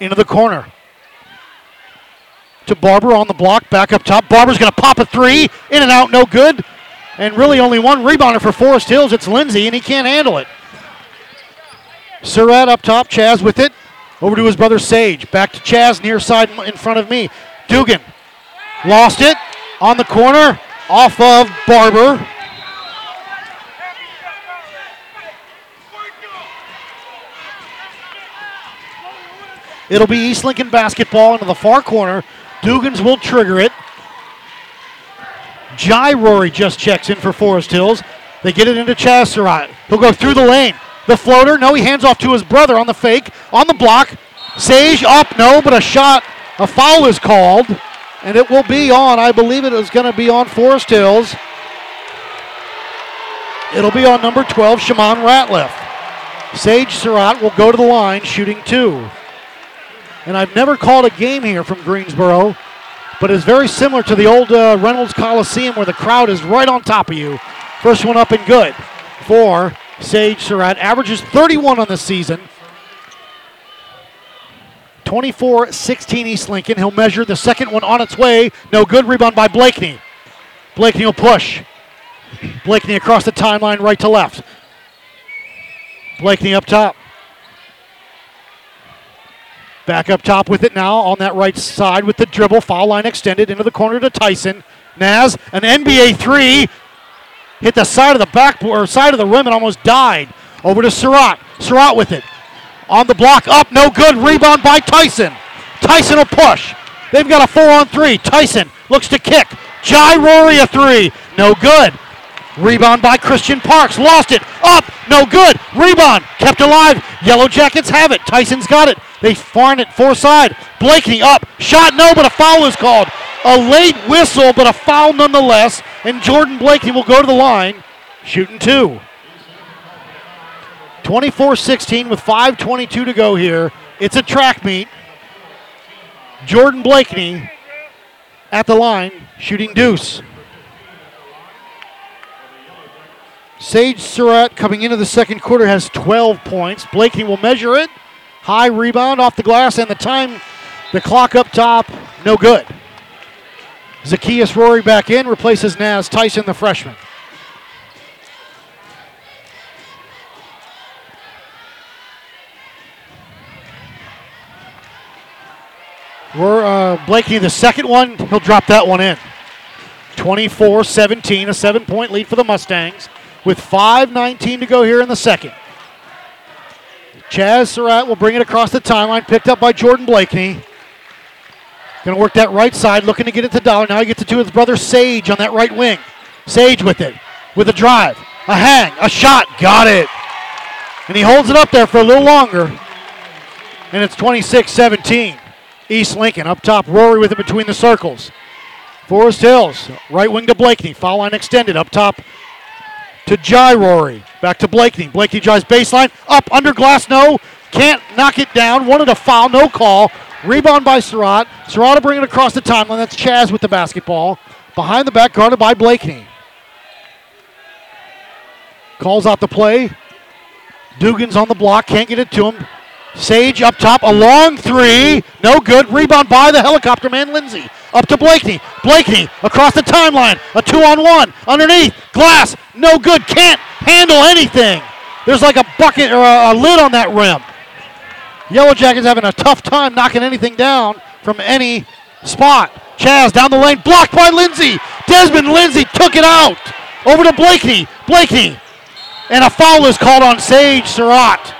[SPEAKER 4] Into the corner. To Barber on the block. Back up top. Barber's going to pop a three. In and out. No good. And really only one rebounder for Forest Hills. It's Lindsay, and he can't handle it. Surratt up top. Chazz with it. Over to his brother Sage. Back to Chazz near side in front of me. Dugan lost it on the corner off of Barber. It'll be East Lincoln basketball into the far corner. Dugans will trigger it. Jai Rory just checks in for Forest Hills. They get it into Chazz Surratt. He'll go through the lane. The floater, no, he hands off to his brother on the fake. On the block. Sage up, no, but a shot, a foul is called. And it will be on, I believe it is going to be on Forest Hills. It'll be on number 12, Shimon Ratliff. Sage Surratt will go to the line shooting two. And I've never called a game here from Greensboro, but it's very similar to the old uh, Reynolds Coliseum where the crowd is right on top of you. First one up and good for Sage Surratt. Averages 31 on the season. 24 16 East Lincoln. He'll measure the second one on its way. No good. Rebound by Blakeney. Blakeney will push. Blakeney across the timeline, right to left. Blakeney up top. Back up top with it now on that right side with the dribble. Foul line extended into the corner to Tyson. Naz, an NBA three. Hit the side of the backboard, or side of the rim and almost died. Over to Surratt. Surratt with it. On the block, up, no good. Rebound by Tyson. Tyson will push. They've got a four on three. Tyson looks to kick. Jai Rory a three. No good. Rebound by Christian Parks. Lost it. Up. No good. Rebound. Kept alive. Yellow Jackets have it. Tyson's got it. They farm it four side. Blakeney up. Shot no, but a foul is called. A late whistle, but a foul nonetheless. And Jordan Blakeney will go to the line, shooting two. 24 16 with 5.22 to go here. It's a track meet. Jordan Blakeney at the line, shooting deuce. Sage Surratt coming into the second quarter has 12 points. Blakeney will measure it. High rebound off the glass, and the time, the clock up top, no good. Zacchaeus Rory back in, replaces Naz Tyson, the freshman. We're uh, Blakeney, the second one, he'll drop that one in. 24 17, a seven point lead for the Mustangs with 5.19 to go here in the second. Chazz Surratt will bring it across the timeline, picked up by Jordan Blakeney. Going to work that right side, looking to get it to Dollar. Now he gets it to his brother Sage on that right wing. Sage with it, with a drive, a hang, a shot, got it. And he holds it up there for a little longer. And it's 26 17. East Lincoln up top, Rory with it between the circles. Forest Hills, right wing to Blakeney. Foul line extended up top to Jai Rory. Back to Blakeney. Blakeney drives baseline. Up under glass, no. Can't knock it down. Wanted a foul, no call. Rebound by Surratt. Surratt bring it across the timeline. That's Chazz with the basketball. Behind the back, guarded by Blakeney. Calls out the play. Dugan's on the block, can't get it to him. Sage up top, a long three, no good. Rebound by the helicopter man, Lindsay. Up to Blakeney. Blakeney across the timeline, a two on one. Underneath, glass, no good. Can't handle anything. There's like a bucket or a, a lid on that rim. Yellow Jackets having a tough time knocking anything down from any spot. Chazz down the lane, blocked by Lindsay. Desmond Lindsay took it out. Over to Blakeney. Blakeney. And a foul is called on Sage Surratt.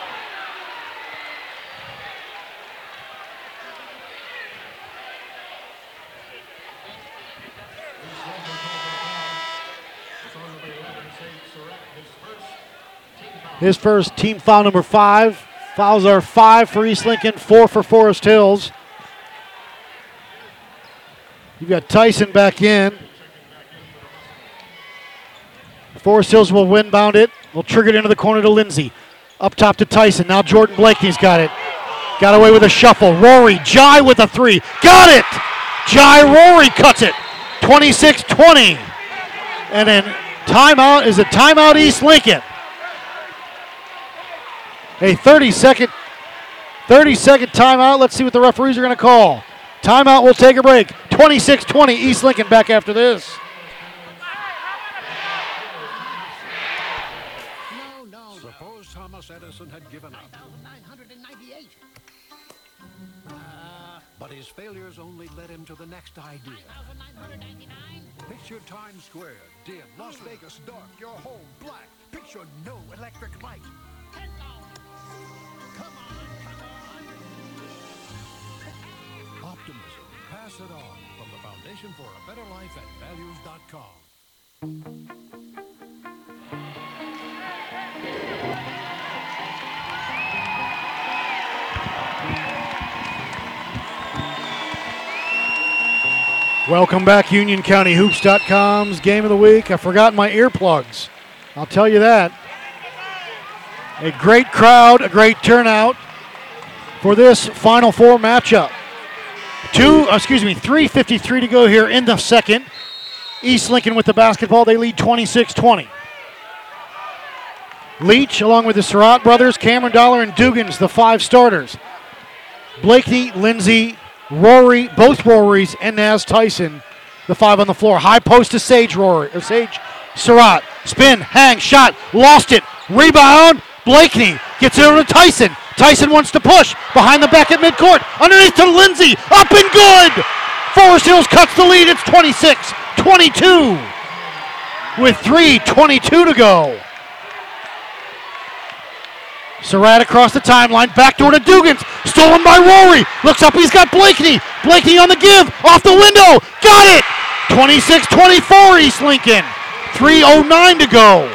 [SPEAKER 4] His first team foul number five. Fouls are five for East Lincoln, four for Forest Hills. You've got Tyson back in. Forest Hills will windbound it. Will trigger it into the corner to Lindsay. Up top to Tyson. Now Jordan Blakeney's got it. Got away with a shuffle. Rory, Jai with a three. Got it! Jai Rory cuts it. 26 20. And then timeout is a timeout East Lincoln. A 30 second 30 second timeout. Let's see what the referees are going to call. Timeout, we'll take a break. 26 20, East Lincoln back after this.
[SPEAKER 18] Suppose Thomas Edison had given up.
[SPEAKER 7] 998.
[SPEAKER 18] But his failures only led him to the next idea. Picture Times Square, dim, Las Vegas dark, your home black. Picture no electric light. Pass it on from the Foundation for a Better Life at values.com.
[SPEAKER 4] Welcome back, UnionCountyHoops.com's game of the week. I forgot my earplugs. I'll tell you that. A great crowd, a great turnout for this Final Four matchup. Two, uh, excuse me, 3.53 to go here in the second. East Lincoln with the basketball. They lead 26 20. Leach, along with the Surratt brothers, Cameron Dollar and Dugans, the five starters. Blakeney, Lindsay, Rory, both Rorys, and Naz Tyson, the five on the floor. High post to Sage Rory, or Sage Surratt. Spin, hang, shot, lost it. Rebound, Blakeney gets it over to Tyson. Tyson wants to push behind the back at midcourt. Underneath to Lindsay, up and good. Forest Hills cuts the lead. It's 26 22 with 3.22 to go. Surratt across the timeline, backdoor to Dugans, stolen by Rory. Looks up, he's got Blakeney. Blakeney on the give, off the window, got it! 26 24 East Lincoln. 3.09 to go.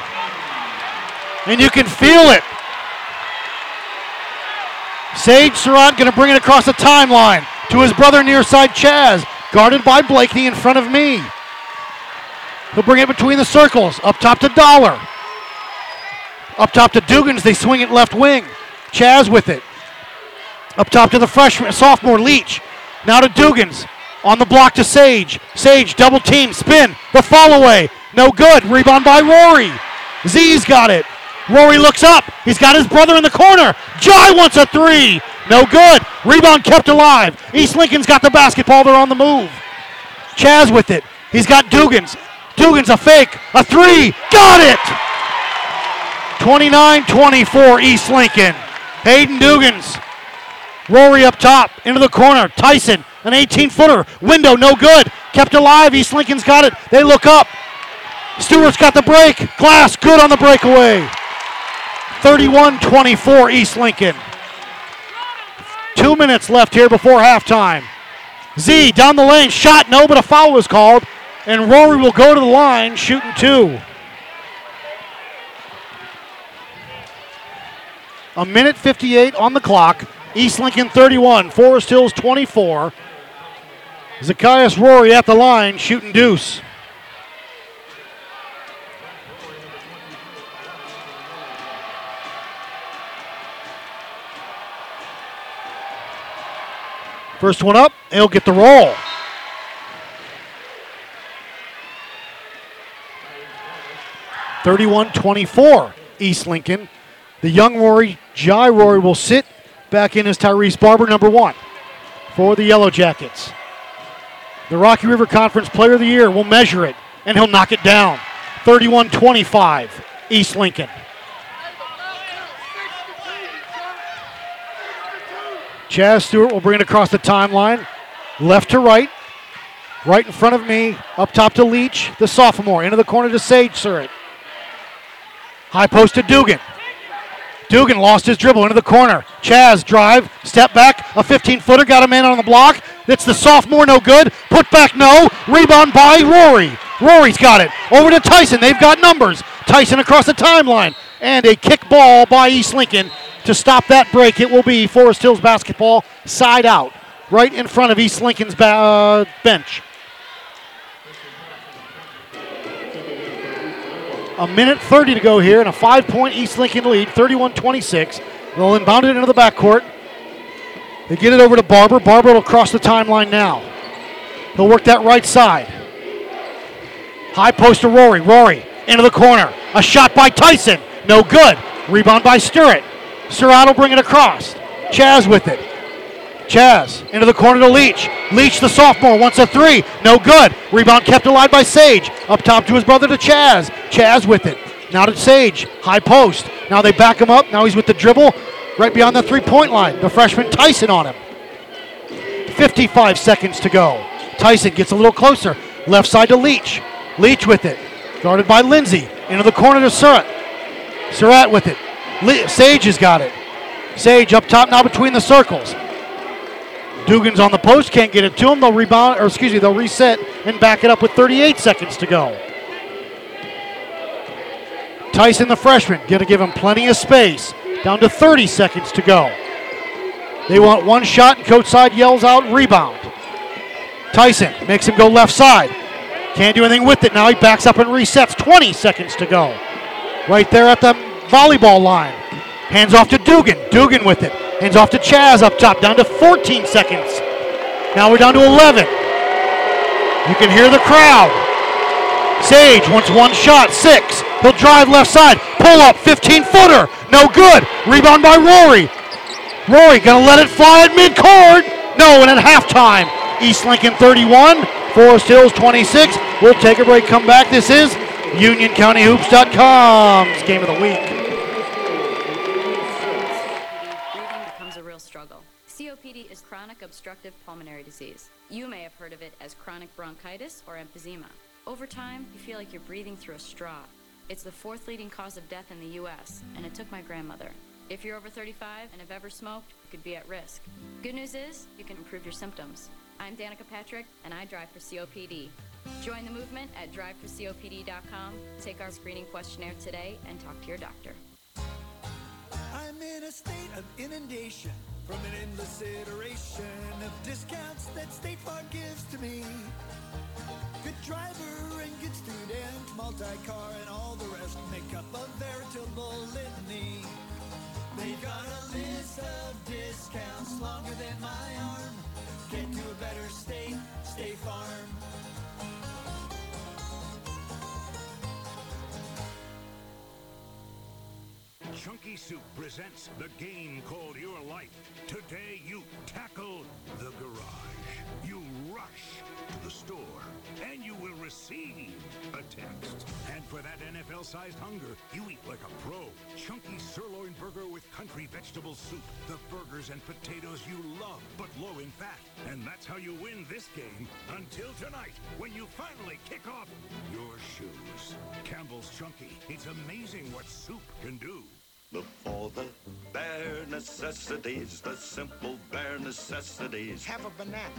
[SPEAKER 4] And you can feel it. Sage Surratt going to bring it across the timeline to his brother near side Chazz, guarded by Blakeney in front of me. He'll bring it between the circles, up top to Dollar. Up top to Dugans, they swing it left wing. Chazz with it. Up top to the freshman, sophomore Leach. Now to Dugans. On the block to Sage. Sage double team, spin, the fall away. No good. Rebound by Rory. Z's got it. Rory looks up. He's got his brother in the corner. Jai wants a three. No good. Rebound kept alive. East Lincoln's got the basketball. They're on the move. Chazz with it. He's got Dugans. Dugans a fake. A three. Got it. 29 24 East Lincoln. Hayden Dugans. Rory up top. Into the corner. Tyson. An 18 footer. Window no good. Kept alive. East Lincoln's got it. They look up. Surratt's got the break. Glass good on the breakaway. 31 24 East Lincoln. Two minutes left here before halftime. Z down the lane. Shot no, but a foul was called. And Rory will go to the line shooting two. A minute 58 on the clock. East Lincoln 31, Forest Hills 24. Zacchaeus Rory at the line shooting deuce. First one up, he'll get the roll. Thirty-one twenty-four, East Lincoln. The young Rory, Jai Rory, will sit back in as Tyrese Barber, number one, for the Yellow Jackets. The Rocky River Conference Player of the Year will measure it, and he'll knock it down. 31 25, East Lincoln. Chazz Surratt will bring it across the timeline, left to right, right in front of me, up top to Leach, the sophomore, into the corner to Sage Surratt. High post to Dugan. Dugan lost his dribble into the corner. Chazz drive, step back, a 15 footer, got a man on the block. It's the sophomore, no good. Put back, no. Rebound by Rory. Rory's got it. Over to Tyson. They've got numbers. Tyson across the timeline. And a kick ball by East Lincoln to stop that break. It will be Forest Hills basketball side out, right in front of East Lincoln's ba- uh, bench. A minute 30 to go here, and a five point East Lincoln lead, 31 26. They'll inbound it into the backcourt. They get it over to Barber. Barber will cross the timeline now. He'll work that right side. High post to Rory. Rory into the corner. A shot by Tyson. No good. Rebound by. Surratt will bring it across. Chazz with it. Chazz into the corner to Leach. Leach, the sophomore, wants a three. No good. Rebound kept alive by Sage. Up top to his brother to Chazz. Chazz with it. Now to Sage. High post. Now they back him up. Now he's with the dribble right beyond the three point line. The freshman Tyson on him. 55 seconds to go. Tyson gets a little closer. Left side to Leach. Leach with it. Guarded by Lindsay. Into the corner to Surratt. Surratt with it. Le- Sage has got it. Sage up top now between the circles. Dugan's on the post, can't get it to him. They'll rebound, or excuse me, they'll reset and back it up with 38 seconds to go. Tyson, the freshman, going to give him plenty of space. Down to 30 seconds to go. They want one shot, and coach side yells out rebound. Tyson makes him go left side. Can't do anything with it now. He backs up and resets. 20 seconds to go. Right there at the volleyball line. Hands off to Dugan. Dugan with it. Hands off to Chazz up top. Down to 14 seconds. Now we're down to 11. You can hear the crowd. Sage wants one shot. Six. He'll drive left side. Pull up. 15 footer. No good. Rebound by Rory. Rory gonna let it fly at midcourt. No, and at halftime, East Lincoln 31, Forest Hills 26. We'll take a break, come back. This is UnionCountyHoops.com's game of the week.
[SPEAKER 5] breathing becomes a real struggle. COPD is chronic obstructive pulmonary disease. You may have heard of it as chronic bronchitis or emphysema. Over time, you feel like you're breathing through a straw. It's the fourth leading cause of death in the U.S., and it took my grandmother. If you're over 35 and have ever smoked, you could be at risk. Good news is, you can improve your symptoms. I'm Danica Patrick, and I drive for COPD. Join the movement at driveforcopd.com, take our screening questionnaire today, and talk to your doctor.
[SPEAKER 6] I'm in a state of inundation from an endless iteration of discounts that State Farm gives to me. Good driver and good student, multi-car and all the rest make up a veritable litany. They got a list of discounts longer than my arm. Get to a better state, State Farm.
[SPEAKER 8] Chunky Soup presents the game called Your Life. Today you tackle the garage. You rush to the store, and you will receive a text. And for that NFL-sized hunger, you eat like a pro. Chunky sirloin burger with country vegetable soup. The burgers and potatoes you love, but low in fat. And that's how you win this game until tonight, when you finally kick off your shoes. Campbell's Chunky. It's amazing what soup can do.
[SPEAKER 9] Look for the bare necessities, the simple bare necessities.
[SPEAKER 10] Have a banana.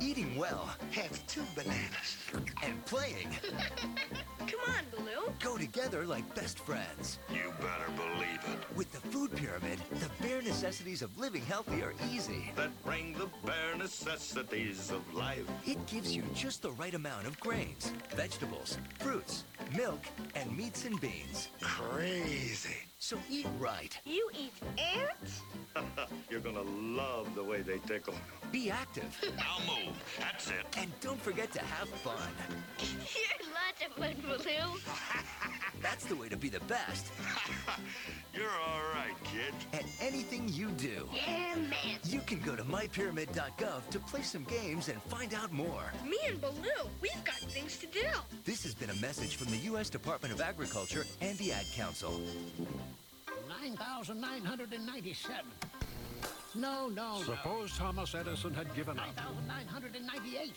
[SPEAKER 10] Eating well. Have two bananas. And playing.
[SPEAKER 11] Come on, Baloo.
[SPEAKER 10] Go together like best friends.
[SPEAKER 9] You better believe it.
[SPEAKER 10] With the food pyramid, the bare necessities of living healthy are easy.
[SPEAKER 9] That bring the bare necessities of life.
[SPEAKER 10] It gives you just the right amount of grains, vegetables, fruits, milk, and meats and beans.
[SPEAKER 8] Crazy.
[SPEAKER 10] So eat right.
[SPEAKER 11] You eat ants?
[SPEAKER 9] You're gonna love the way they tickle.
[SPEAKER 10] Be active.
[SPEAKER 9] I'll move. That's it.
[SPEAKER 10] And don't forget to have fun.
[SPEAKER 11] You're lots of fun, Baloo.
[SPEAKER 10] That's the way to be the best.
[SPEAKER 9] You're all right, kid.
[SPEAKER 10] At anything you do.
[SPEAKER 11] Yeah, man.
[SPEAKER 10] You can go to mypyramid.gov to play some games and find out more.
[SPEAKER 11] Me and Baloo, we've got things to do.
[SPEAKER 10] This has been a message from the U.S. Department of Agriculture and the Ad Council.
[SPEAKER 7] 9,997. No, no,
[SPEAKER 18] Suppose Thomas Edison had given up,
[SPEAKER 7] 9,998.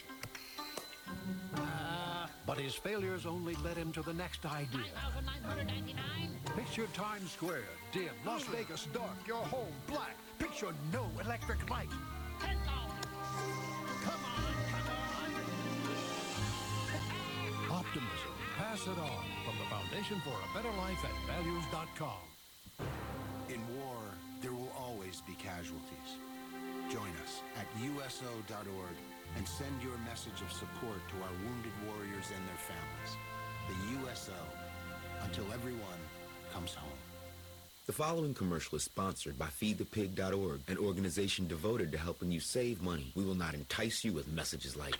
[SPEAKER 7] Uh,
[SPEAKER 18] but his failures only led him to the next idea.
[SPEAKER 7] 9,999.
[SPEAKER 18] Picture Times Square, dim, Las Vegas dark, your home black. Picture no electric light.
[SPEAKER 7] 10,000. Come on, come on.
[SPEAKER 18] Optimism, pass it on from the Foundation for a Better Life at values.com.
[SPEAKER 17] In war, there will always be casualties. Join us at USO.org and send your message of support to our wounded warriors and their families. The USO, until everyone comes home.
[SPEAKER 16] The following commercial is sponsored by FeedThePig.org, an organization devoted to helping you save money. We will not entice you with messages like,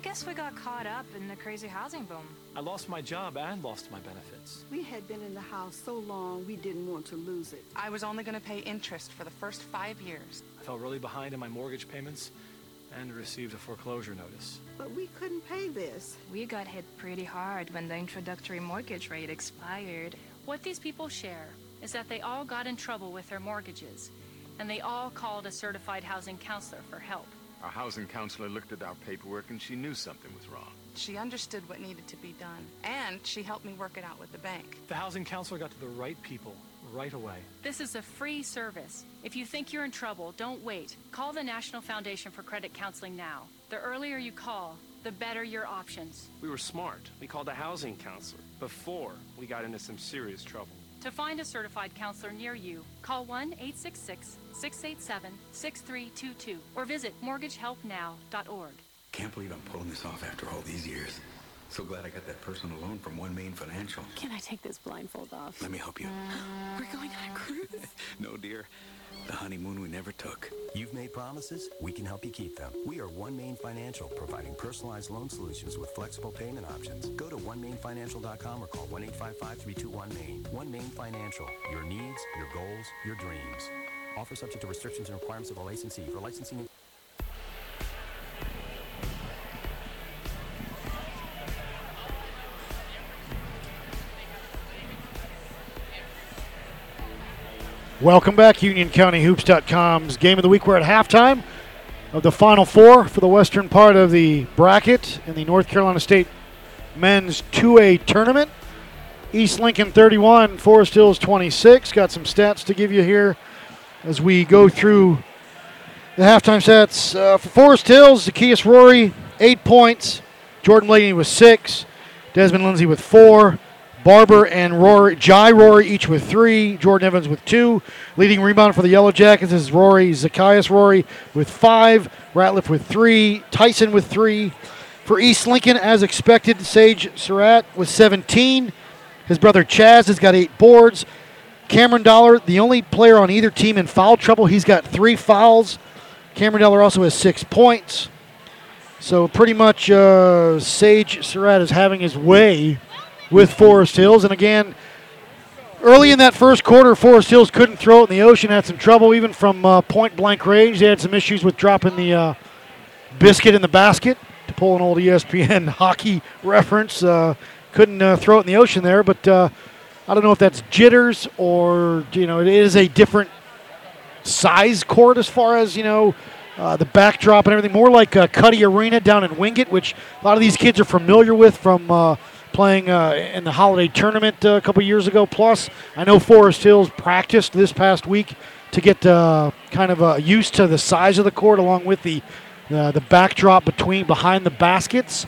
[SPEAKER 19] I guess we got caught up in the crazy housing boom.
[SPEAKER 13] I lost my job and lost my benefits.
[SPEAKER 15] We had been in the house so long we didn't want to lose it.
[SPEAKER 20] I was only going to pay interest for the first five years.
[SPEAKER 13] I fell really behind in my mortgage payments and received a foreclosure notice.
[SPEAKER 15] But we couldn't pay this.
[SPEAKER 19] We got hit pretty hard when the introductory mortgage rate expired.
[SPEAKER 12] What these people share is that they all got in trouble with their mortgages, and they all called a certified housing counselor for help.
[SPEAKER 21] Our housing counselor looked at our paperwork and she knew something was wrong.
[SPEAKER 20] She understood what needed to be done, and she helped me work it out with the bank.
[SPEAKER 13] The housing counselor got to the right people right away.
[SPEAKER 12] This is a free service. If you think you're in trouble, don't wait. Call the National Foundation for Credit Counseling now. The earlier you call, the better your options.
[SPEAKER 13] We were smart. We called a housing counselor before we got into some serious trouble.
[SPEAKER 12] To find a certified counselor near you, call 1 866 687 6322 or visit mortgagehelpnow.org.
[SPEAKER 14] Can't believe I'm pulling this off after all these years. So glad I got that personal loan from One Main Financial.
[SPEAKER 15] Can I take this blindfold off?
[SPEAKER 14] Let me help you.
[SPEAKER 15] We're going on a cruise.
[SPEAKER 14] no, dear. The honeymoon we never took.
[SPEAKER 22] You've made promises, we can help you keep them. We are One Main Financial, providing personalized loan solutions with flexible payment options. Go to onemainfinancial.com or call 1-855-321-MAIN. One Main Financial, your needs, your goals, your dreams. Offer subject to restrictions and requirements of a licensee. For licensing
[SPEAKER 4] Welcome back, UnionCountyHoops.com's Game of the Week. We're at halftime of the Final Four for the western part of the bracket in the North Carolina State Men's 2A Tournament. East Lincoln 31, Forest Hills 26. Got some stats to give you here as we go through the halftime stats. Uh, for Forest Hills, Zacchaeus Rory, eight points. Jordan Laney with six. Desmond Lindsay with four. Barber and Rory, Jai Rory each with three. Jordan Evans with two. Leading rebound for the Yellow Jackets is Rory Zacchaeus Rory with five. Ratliff with three. Tyson with three. For East Lincoln, as expected, Sage Surratt with 17. His brother Chazz has got eight boards. Cameron Dollar, the only player on either team in foul trouble, he's got three fouls. Cameron Dollar also has six points. So pretty much uh, Sage Surratt is having his way with Forest Hills. And again, early in that first quarter, Forest Hills couldn't throw it in the ocean, had some trouble even from uh, point blank range. They had some issues with dropping the uh, biscuit in the basket, to pull an old ESPN hockey reference. Uh, couldn't uh, throw it in the ocean there, but uh, I don't know if that's jitters or, you know, it is a different size court as far as, you know, uh, the backdrop and everything. More like uh, Cuddy Arena down in Wingate, which a lot of these kids are familiar with from playing uh, in the holiday tournament uh, a couple years ago. Plus, I know Forest Hills practiced this past week to get uh, kind of uh, used to the size of the court, along with the uh, the backdrop between behind the baskets.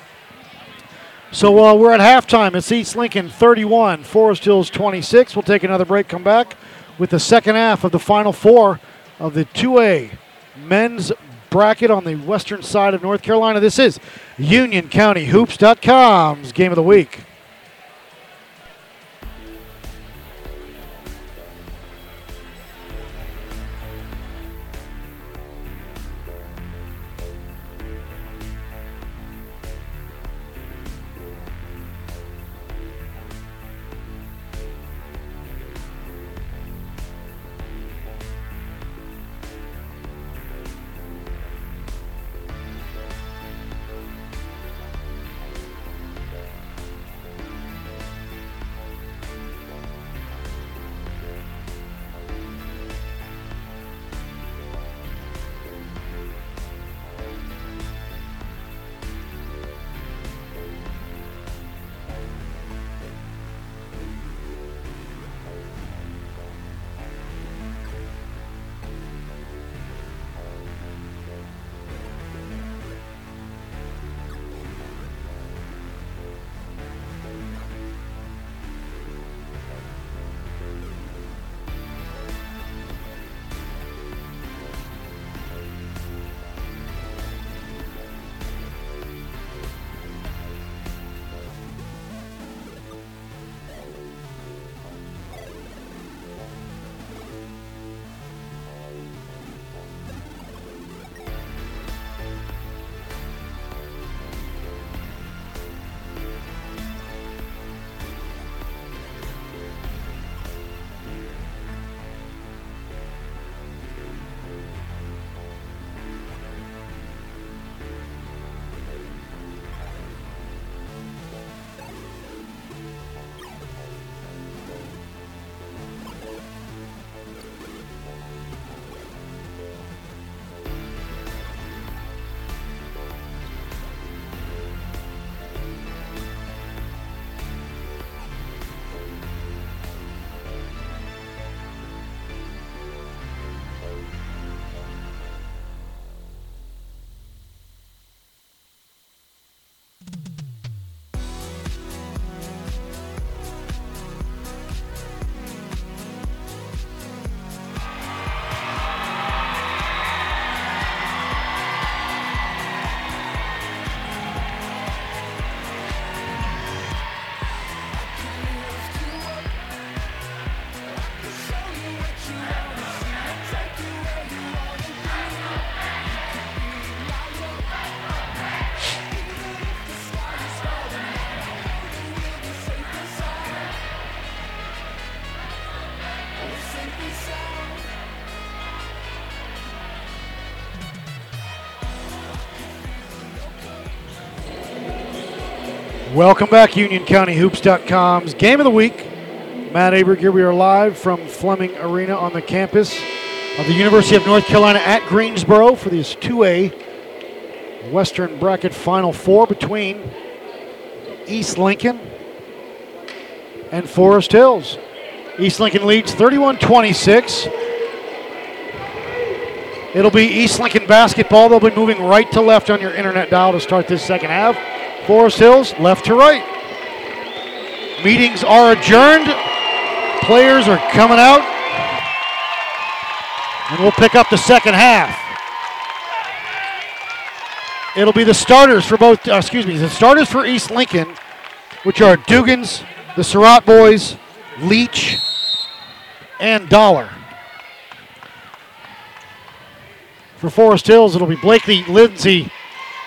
[SPEAKER 4] So uh, we're at halftime. It's East Lincoln 31, Forest Hills 26. We'll take another break. Come back with the second half of the final four of the 2A men's bracket on the western side of North Carolina. This is UnionCountyHoops.com's game of the week. Welcome back, UnionCountyHoops.com's game of the week. Matt Aberg here. We are live from Fleming Arena on the campus of the University of North Carolina at Greensboro for this 2A Western Bracket Final Four between East Lincoln and Forest Hills. East Lincoln leads 31 26. It'll be East Lincoln basketball. They'll be moving right to left on your internet dial to start this second half. Forest Hills, left to right. Meetings are adjourned. Players are coming out. And we'll pick up the second half. It'll be the starters for both, uh, excuse me, the starters for East Lincoln, which are Dugans, the Surratt boys, Leach, and Dollar. For Forest Hills, it'll be Blakeney, Lindsay,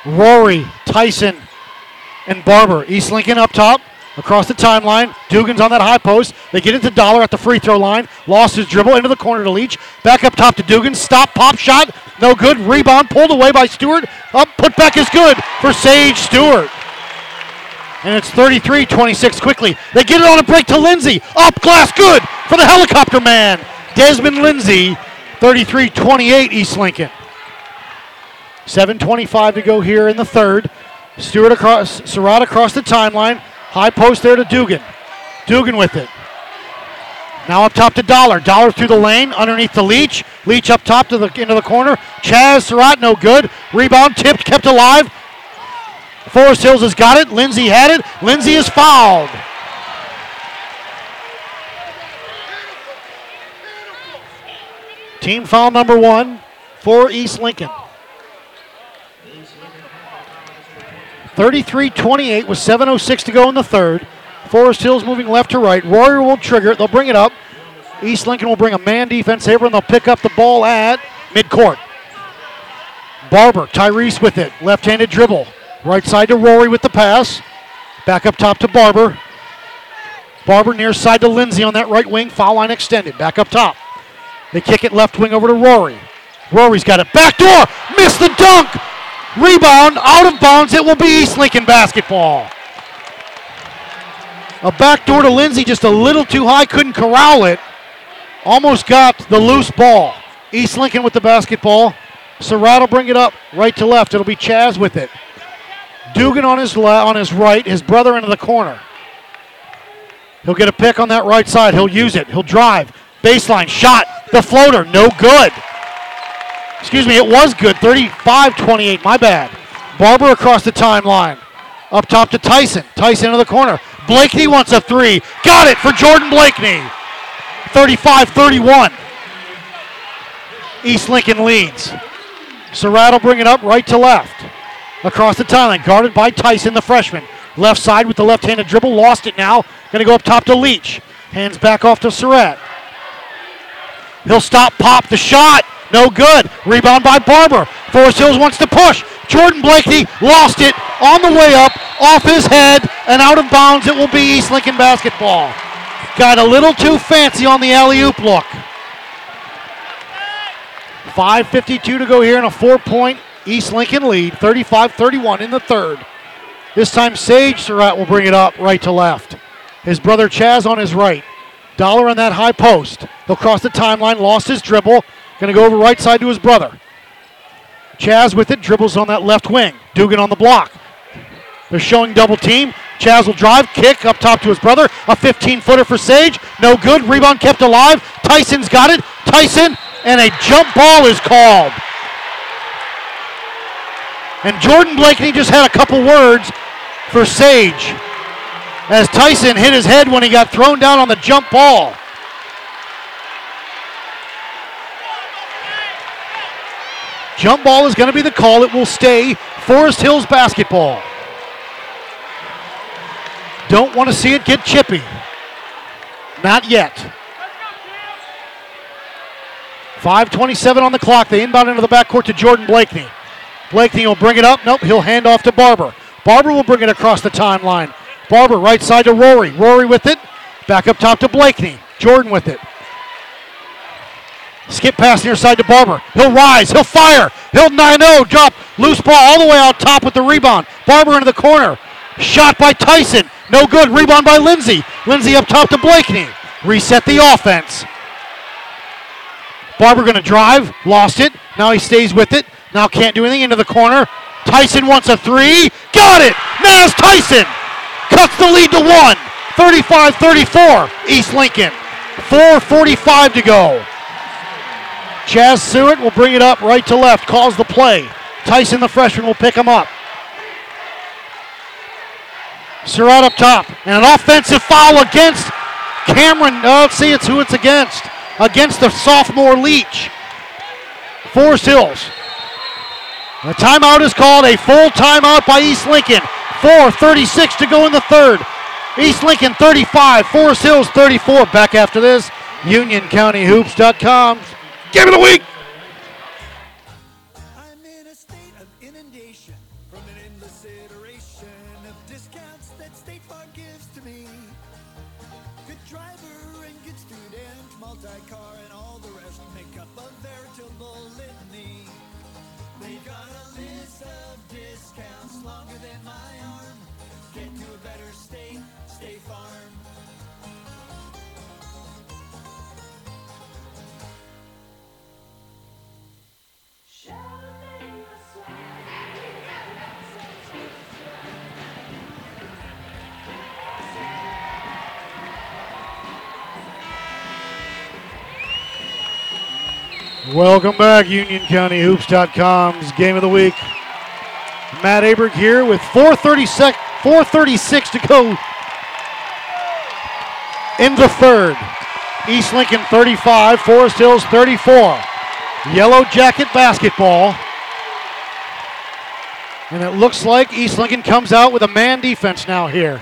[SPEAKER 4] Rory, Tyson, and Barber. East Lincoln up top, across the timeline. Dugan's on that high post. They get into Dollar at the free throw line. Lost his dribble into the corner to Leach. Back up top to Dugan. Stop, pop shot. No good. Rebound pulled away by Stewart. Up, put back is good for Sage Stewart. And it's 33 26 quickly. They get it on a break to Lindsay. Up, glass, good for the helicopter man. Desmond Lindsay, 33 28 East Lincoln. 7.25 to go here in the third. Stewart across, Surratt across the timeline. High post there to Dugan. Dugan with it. Now up top to Dollar. Dollar through the lane, underneath the Leach. Leach up top to the into the corner. Chazz Surratt, no good. Rebound tipped, kept alive. Forest Hills has got it. Lindsay had it. Lindsay is fouled. Team foul number one for East Lincoln. 33 28 with 7.06 to go in the third. Forest Hills moving left to right. Warrior will trigger it. They'll bring it up. East Lincoln will bring a man defense over and they'll pick up the ball at midcourt. Barber, Tyrese with it. Left handed dribble. Right side to Rory with the pass. Back up top to Barber. Barber near side to Lindsay on that right wing. Foul line extended. Back up top. They kick it left wing over to Rory. Rory's got it. Back door. Missed the dunk. Rebound out of bounds. It will be East Lincoln basketball. A backdoor to Lindsay, just a little too high, couldn't corral it. Almost got the loose ball. East Lincoln with the basketball. Will bring it up right to left. It'll be Chazz with it. Dugan on his on his right, his brother into the corner. He'll get a pick on that right side. He'll use it. He'll drive. Baseline shot. The floater, no good. Excuse me, it was good. 35 28, my bad. Barber across the timeline. Up top to Tyson. Tyson into the corner. Blakeney wants a three. Got it for Jordan Blakeney. 35 31. East Lincoln leads. Surratt will bring it up right to left. Across the timeline, guarded by Tyson, the freshman. Left side with the left handed dribble. Lost it now. Going to go up top to Leach. Hands back off to Surratt. He'll stop, pop the shot. No good. Rebound by Barber. Forest Hills wants to push. Jordan Blakeney lost it on the way up, off his head, and out of bounds. It will be East Lincoln basketball. Got a little too fancy on the alley oop look. 5.52 to go here in a four point East Lincoln lead, 35 31 in the third. This time, Sage Surratt will bring it up right to left. His brother Chazz on his right. Dollar on that high post. He'll cross the timeline, lost his dribble. Going to go over right side to his brother. Chazz with it, dribbles on that left wing. Dugan on the block. They're showing double team. Chazz will drive, kick up top to his brother. A 15 footer for Sage. No good. Rebound kept alive. Tyson's got it. Tyson, and a jump ball is called. And Jordan Blakeney just had a couple words for Sage as Tyson hit his head when he got thrown down on the jump ball. Jump ball is going to be the call. It will stay Forest Hills basketball. Don't want to see it get chippy. Not yet. 5.27 on the clock. They inbound into the backcourt to Jordan Blakeney. Blakeney will bring it up. Nope, he'll hand off to Barber. Barber will bring it across the timeline. Barber right side to Rory. Rory with it. Back up top to Blakeney. Jordan with it. Skip pass near side to Barber. He'll rise. He'll fire. He'll 9 0. Drop. Loose ball all the way out top with the rebound. Barber into the corner. Shot by Tyson. No good. Rebound by Lindsay. Lindsay up top to Blakeney. Reset the offense. Barber going to drive. Lost it. Now he stays with it. Now can't do anything into the corner. Tyson wants a three. Got it. Naz Tyson cuts the lead to one. 35 34. East Lincoln. 4.45 to go. Chazz Surratt will bring it up right to left, calls the play. Tyson, the freshman, will pick him up. Surratt up top, and an offensive foul against Cameron. Oh, let's see, it's who it's against. Against the sophomore Leach. Forest Hills. The timeout is called a full timeout by East Lincoln. 4.36 to go in the third. East Lincoln 35, Forest Hills 34. Back after this, UnionCountyHoops.com. Game of the week.
[SPEAKER 6] I'm in a state of inundation from an endless iteration of discounts that State Farm gives to me. Good driver and good student, multi-car and all the rest make up a veritable litany. They got a list of discounts longer than my arm. Get to a better state, State Farm.
[SPEAKER 4] Welcome back, UnionCountyHoops.com's game of the week. Matt Aberg here with 436, 436 to go in the third. East Lincoln 35, Forest Hills 34. Yellow Jacket basketball. And it looks like East Lincoln comes out with a man defense now here.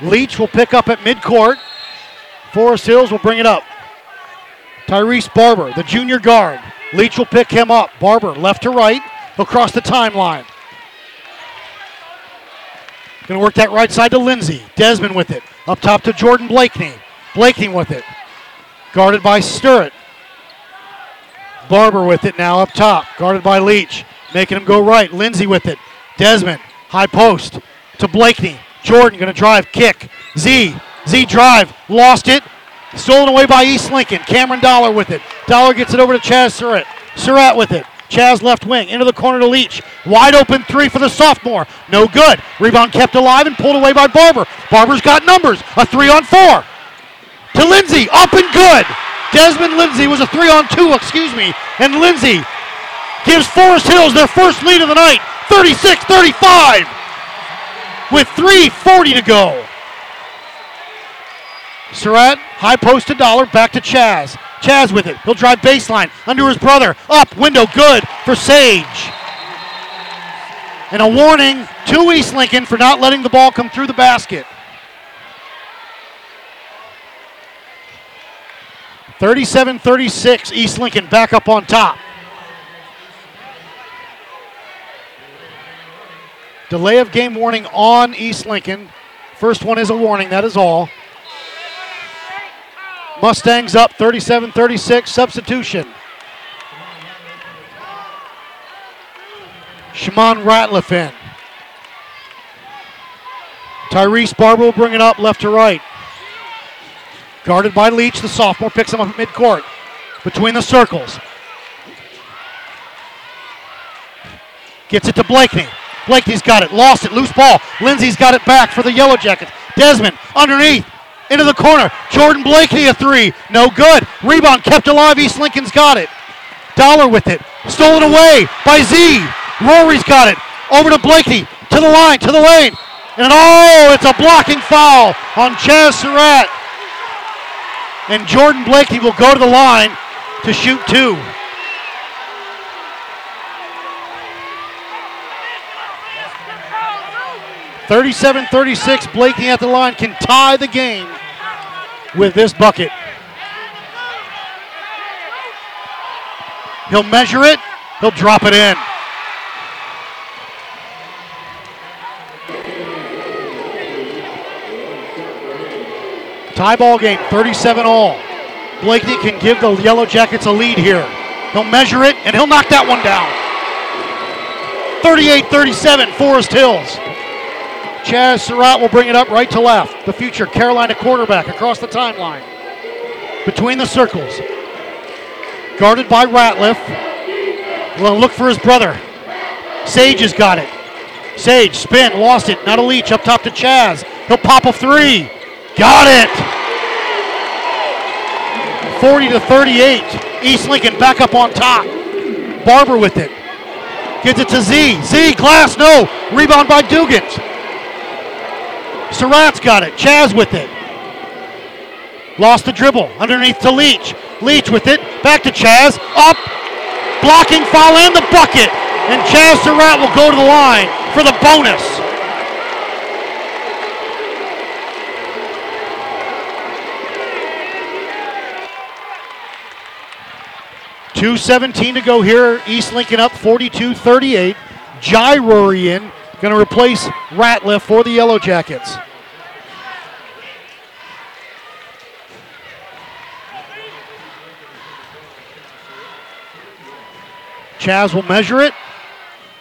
[SPEAKER 4] Leach will pick up at midcourt. Forest Hills will bring it up. Tyrese Barber, the junior guard. Leach will pick him up. Barber, left to right. He'll cross the timeline. Going to work that right side to Lindsay. Desmond with it. Up top to Jordan Blakeney. Blakeney with it. Guarded by Surratt. Barber with it now up top. Guarded by Leach. Making him go right. Lindsay with it. Desmond. High post to Blakeney. Jordan going to drive. Kick. Z. Z drive. Lost it. Stolen away by East Lincoln. Cameron Dollar with it. Dollar gets it over to Chazz Surratt. Surratt with it. Chazz left wing into the corner to Leach. Wide open three for the sophomore. No good. Rebound kept alive and pulled away by Barber. Barber's got numbers. A three on four. To Lindsay. Up and good. Desmond Lindsay was a three on two, excuse me. And Lindsay gives Forest Hills their first lead of the night. 36 35. With 3.40 to go. Surratt, high post to Dollar, back to Chazz. Chazz with it. He'll drive baseline under his brother. Up, window, good for Sage. And a warning to East Lincoln for not letting the ball come through the basket. 37 36, East Lincoln back up on top. Delay of game warning on East Lincoln. First one is a warning, that is all. Mustangs up 37 36. Substitution. Shimon Ratliff in. Tyrese Barber will bring it up left to right. Guarded by Leach, the sophomore picks him up at midcourt. Between the circles. Gets it to Blakeney. Blakeney's got it. Lost it. Loose ball. Lindsay's got it back for the Yellow Jackets. Desmond underneath into the corner. Jordan Blakeney a three. No good. Rebound kept alive. East Lincoln's got it. Dollar with it. Stolen away by Z. Rory's got it. Over to Blakeney. To the line. To the lane. And oh, it's a blocking foul on Chazz Surratt. And Jordan Blakeney will go to the line to shoot two. Thirty-seven, thirty-six. Blakeney at the line can tie the game with this bucket. He'll measure it. He'll drop it in. Tie ball game, 37 all. Blakeney can give the Yellow Jackets a lead here. He'll measure it and he'll knock that one down. 38 37, Forest Hills. Chazz Surratt will bring it up right to left. The future Carolina quarterback across the timeline. Between the circles. Guarded by Ratliff. Will look for his brother. Sage has got it. Sage, spin, lost it. Not a leach. Up top to Chazz. He'll pop a three. Got it. 40 to 38. East Lincoln back up on top. Barber with it. Gets it to Z. Z, glass, no. Rebound by Dugans. Surratt's got it. Chazz with it. Lost the dribble. Underneath to Leach. Leach with it. Back to Chazz. Up. Blocking foul and the bucket. And Chazz Surratt will go to the line for the bonus. Two seventeen to go here. East Lincoln up 42-38. Jai in. Going to replace Ratliff for the Yellow Jackets. Chazz will measure it,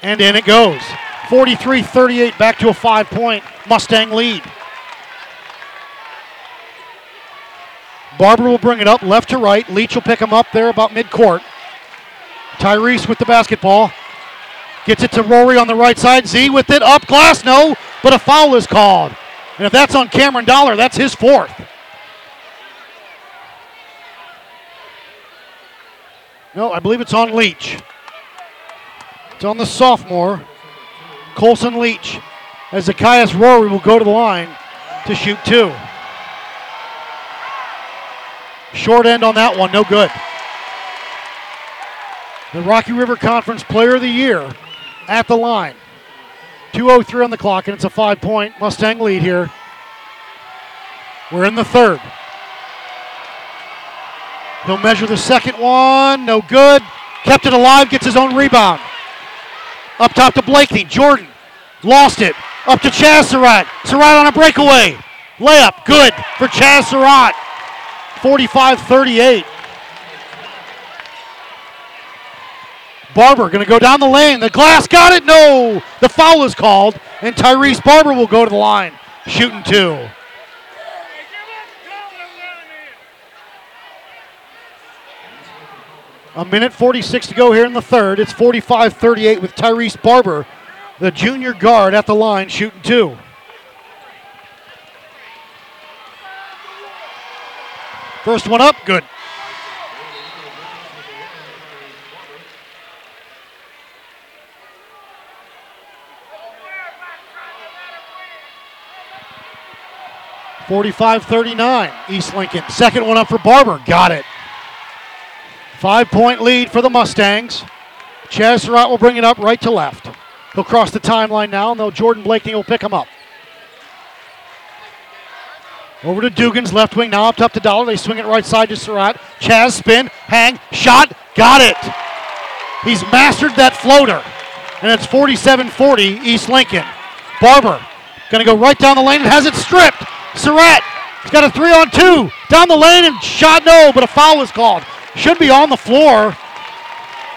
[SPEAKER 4] and in it goes. 43 38, back to a five point Mustang lead. Barber will bring it up left to right. Leach will pick him up there about midcourt. Tyrese with the basketball. Gets it to Rory on the right side. Z with it. Up glass, no, but a foul is called. And if that's on Cameron Dollar, that's his fourth. No, I believe it's on Leach. It's on the sophomore, Colson Leach, as Zacchaeus Rory will go to the line to shoot two. Short end on that one, no good. The Rocky River Conference Player of the Year at the line. 2.03 on the clock, and it's a five point Mustang lead here. We're in the third. He'll measure the second one, no good. Kept it alive, gets his own rebound. Up top to Blakeney. Jordan lost it. Up to Chazz Surratt. Surratt on a breakaway. Layup, good for Chazz Surratt. 45 38. Barber going to go down the lane. The glass got it. No. The foul is called, and Tyrese Barber will go to the line, shooting two. A minute 46 to go here in the third. It's 45 38 with Tyrese Barber, the junior guard, at the line, shooting two. First one up, good. Forty-five thirty-nine, East Lincoln. Second one up for Barber, got it. Five-point lead for the Mustangs. Chazz Surratt will bring it up right to left. He'll cross the timeline now, and though Jordan Blakeney will pick him up. Over to Dugans, left wing, now up top to Dollar. They swing it right side to Surratt. Chazz spin, hang, shot, got it. He's mastered that floater. And it's 47-40 East Lincoln. Barber gonna go right down the lane and has it stripped. Surratt, he's got a three on two. Down the lane and shot no, but a foul is called. Should be on the floor.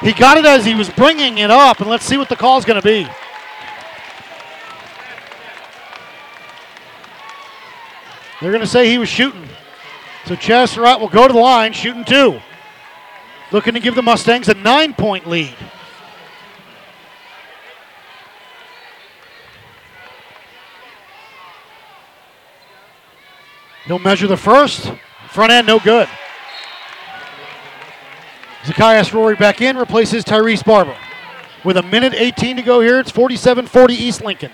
[SPEAKER 4] He got it as he was bringing it up, and let's see what the call is gonna be. They're going to say he was shooting. So Chazz Surratt will go to the line, shooting two. Looking to give the Mustangs a nine point lead. He'll measure the first. Front end, no good. Zacchaeus Rory back in, replaces Tyrese Barber. With a minute 18 to go here, it's 47 40 East Lincoln.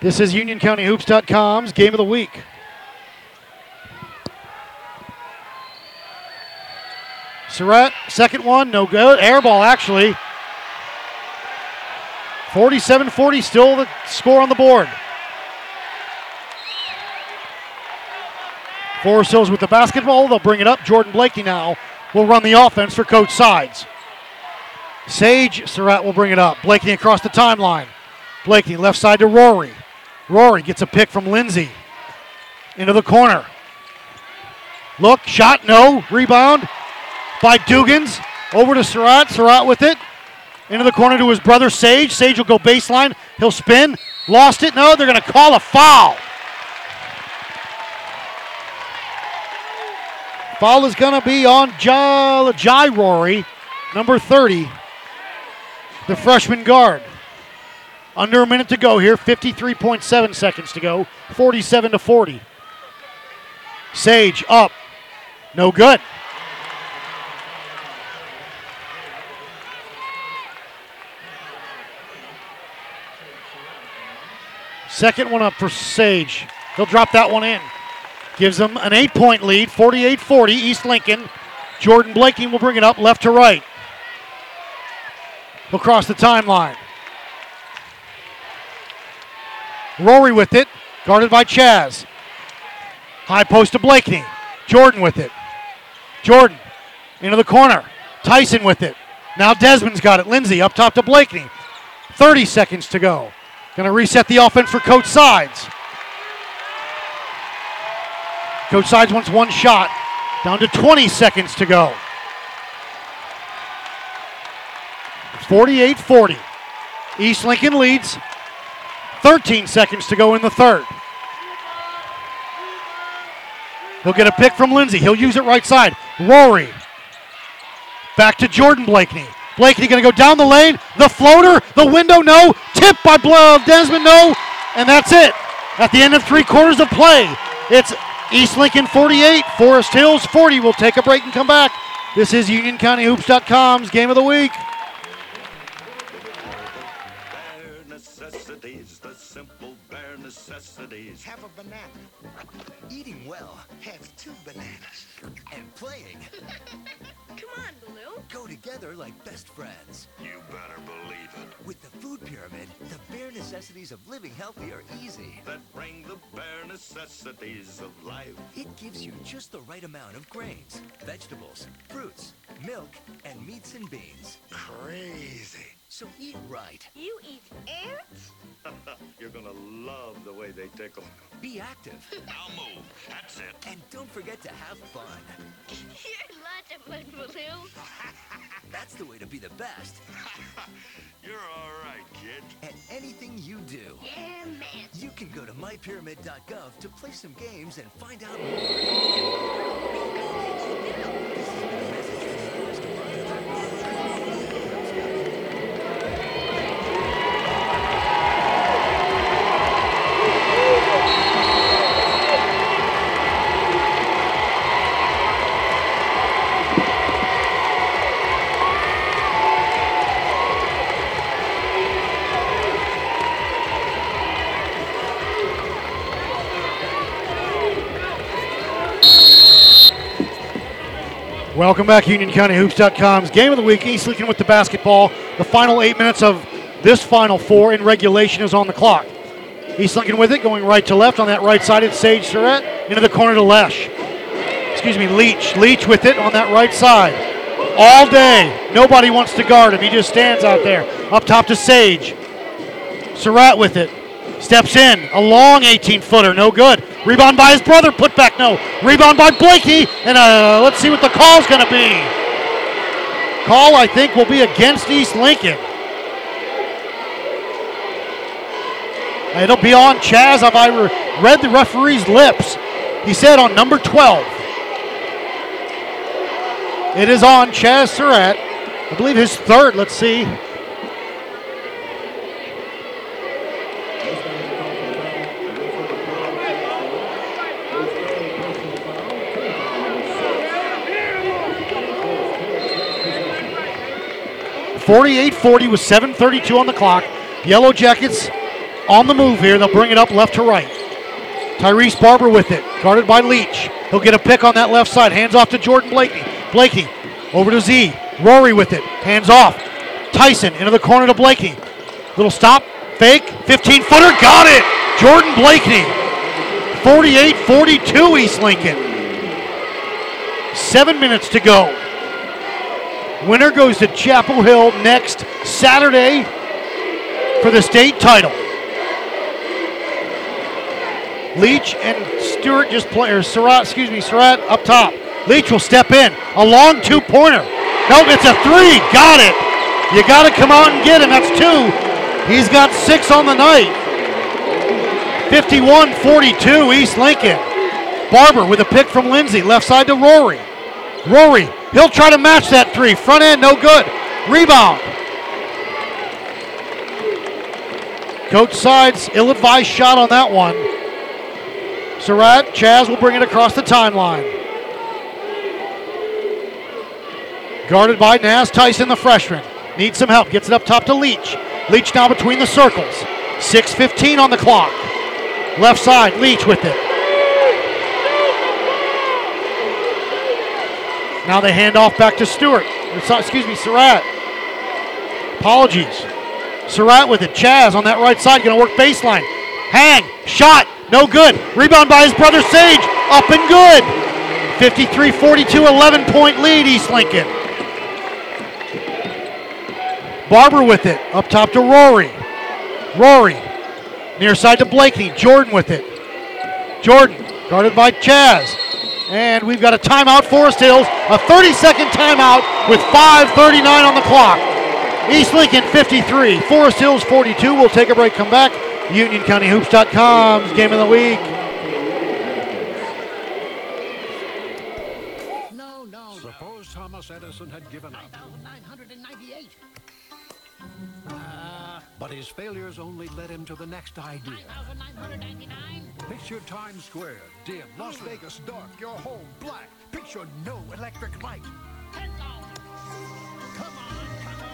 [SPEAKER 4] This is UnionCountyHoops.com's game of the week. Surratt, second one, no good. Air ball, actually. 47 40, still the score on the board. Forest Hills with the basketball. They'll bring it up. Jordan Blakey now will run the offense for Coach Sides. Sage Surratt will bring it up. Blakey across the timeline. Blakey left side to Rory. Rory gets a pick from Lindsay into the corner. Look, shot, no. Rebound by Dugans. Over to Surratt. Surratt with it. Into the corner to his brother Sage. Sage will go baseline. He'll spin. Lost it. No, they're going to call a foul. Foul is going to be on Jai, Rory, number 30, the freshman guard. Under a minute to go here, 53.7 seconds to go, 47 to 40. Sage up, no good. Second one up for Sage. He'll drop that one in. Gives them an eight point lead, 48 40, East Lincoln. Jordan Blakey will bring it up left to right. Across the timeline. Rory with it, guarded by Chazz. High post to Blakeney. Jordan with it. Jordan into the corner. Tyson with it. Now Desmond's got it. Lindsay up top to Blakeney. 30 seconds to go. Going to reset the offense for Coach Sides. Coach Sides wants one shot. Down to 20 seconds to go. 48 40. East Lincoln leads. 13 seconds to go in the third. He'll get a pick from Lindsay. He'll use it right side. Rory. Back to Jordan Blakeney. Blakeney going to go down the lane. The floater, the window, no. Tip by. Desmond, no. And that's it. At the end of three quarters of play, it's East Lincoln 48, Forest Hills 40. We'll take a break and come back This is UnionCountyHoops.com's game of the week.
[SPEAKER 9] Bare necessities, the simple bare necessities.
[SPEAKER 10] Have a banana. Eating well. Have two bananas. And playing.
[SPEAKER 11] Come on, Baloo.
[SPEAKER 10] Go together like best friends.
[SPEAKER 8] You better believe
[SPEAKER 10] necessities of living healthy are easy.
[SPEAKER 9] That bring the bare necessities of life.
[SPEAKER 10] It gives you just the right amount of grains, vegetables, fruits, milk, and meats and beans.
[SPEAKER 9] Crazy.
[SPEAKER 10] So eat right.
[SPEAKER 11] You eat ants?
[SPEAKER 9] You're gonna love the way they tickle.
[SPEAKER 10] Be active.
[SPEAKER 8] I'll move. That's it.
[SPEAKER 10] And don't forget to have fun.
[SPEAKER 11] You're lots of fun, Baloo.
[SPEAKER 10] That's the way to be the best
[SPEAKER 8] You're all right, kid.
[SPEAKER 10] at anything you do.
[SPEAKER 11] Yeah, man.
[SPEAKER 10] You can go to mypyramid.gov to play some games and find out more.
[SPEAKER 4] Welcome back, UnionCountyHoops.com's game of the week. East Lincoln with the basketball. The final eight minutes of this final four in regulation is on the clock. East Lincoln with it, going right to left. On that right side, it's Sage Surratt. Into the corner to Lesh. Excuse me, Leach. Leach with it on that right side. All day. Nobody wants to guard him. He just stands out there. Up top to Sage. Surratt with it. Steps in. A long 18 footer. No good. Rebound by his brother. Put back. No. Rebound by Blakey. And uh, let's see what the call's going to be. Call, I think, will be against East Lincoln. It'll be on Chazz. Have I re- read the referee's lips? He said on number 12. It is on Chazz Surratt. I believe his third. Let's see. Forty-eight forty with 7.32 on the clock. Yellow Jackets on the move here. They'll bring it up left to right. Tyrese Barber with it, guarded by Leach. He'll get a pick on that left side. Hands off to Jordan Blakey. Blakey over to Z. Rory with it. Hands off. Tyson into the corner to Blakey. Little stop. Fake. 15 footer. Got it. Jordan Blakey. 48 42 East Lincoln. Seven minutes to go. Winner goes to Chapel Hill next Saturday for the state title. Leach and Stewart just play, or Surratt, excuse me, Surratt up top. Leach will step in. A long two pointer. Nope, it's a three. Got it. You got to come out and get him. That's two. He's got six on the night. 51 42, East Lincoln. Barber with a pick from Lindsay. Left side to Rory. Rory, he'll try to match that three. Front end, no good. Rebound. Coach sides, ill advised shot on that one. Surratt, Chazz will bring it across the timeline. Guarded by Naz Tyson, the freshman. Needs some help. Gets it up top to Leach. Leach now between the circles. 6.15 on the clock. Left side, Leach with it. Now they hand off back to Stewart. Excuse me, Surratt. Apologies. Surratt with it. Chazz on that right side, going to work baseline. Hang, shot, no good. Rebound by his brother Sage, up and good. 53 42, 11 point lead, East Lincoln. Barber with it, up top to Rory. Rory, near side to Blakey. Jordan with it. Jordan, guarded by Chazz. And we've got a timeout, Forest Hills, a 30 second timeout with 5.39 on the clock. East Lincoln 53, Forest Hills 42. We'll take a break, come back. UnionCountyHoops.com's game of the week.
[SPEAKER 18] Failures only led him to the next idea.
[SPEAKER 7] 9,999.
[SPEAKER 18] Picture Times Square, dim. Las hmm. Vegas, dark. Your home, black. Picture no electric light. Heads on. Come on, come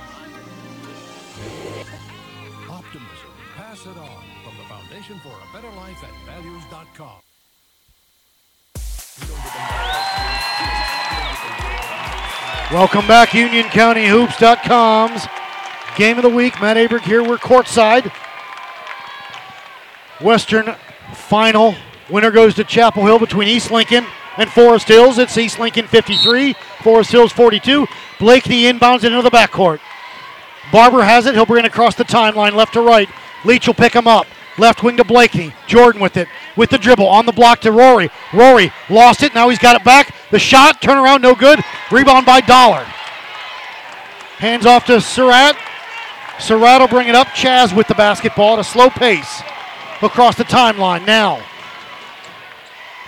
[SPEAKER 18] on. Optimism. Pass it on from the Foundation for a Better Life at values.com.
[SPEAKER 4] Welcome back, UnionCountyHoops.com's game of the week. Matt Aberg here. We're courtside. Western final. Winner goes to Chapel Hill between East Lincoln and Forest Hills. It's East Lincoln 53, Forest Hills 42. Blakeney inbounds into the backcourt. Barber has it. He'll bring it across the timeline, left to right. Leach will pick him up. Left wing to Blakeney. Jordan with it. With the dribble. On the block to Rory. Rory lost it. Now he's got it back. The shot. Turn around. No good. Rebound by Dollar. Hands off to Surratt. Will bring it up. Chazz with the basketball at a slow pace. Across the timeline now.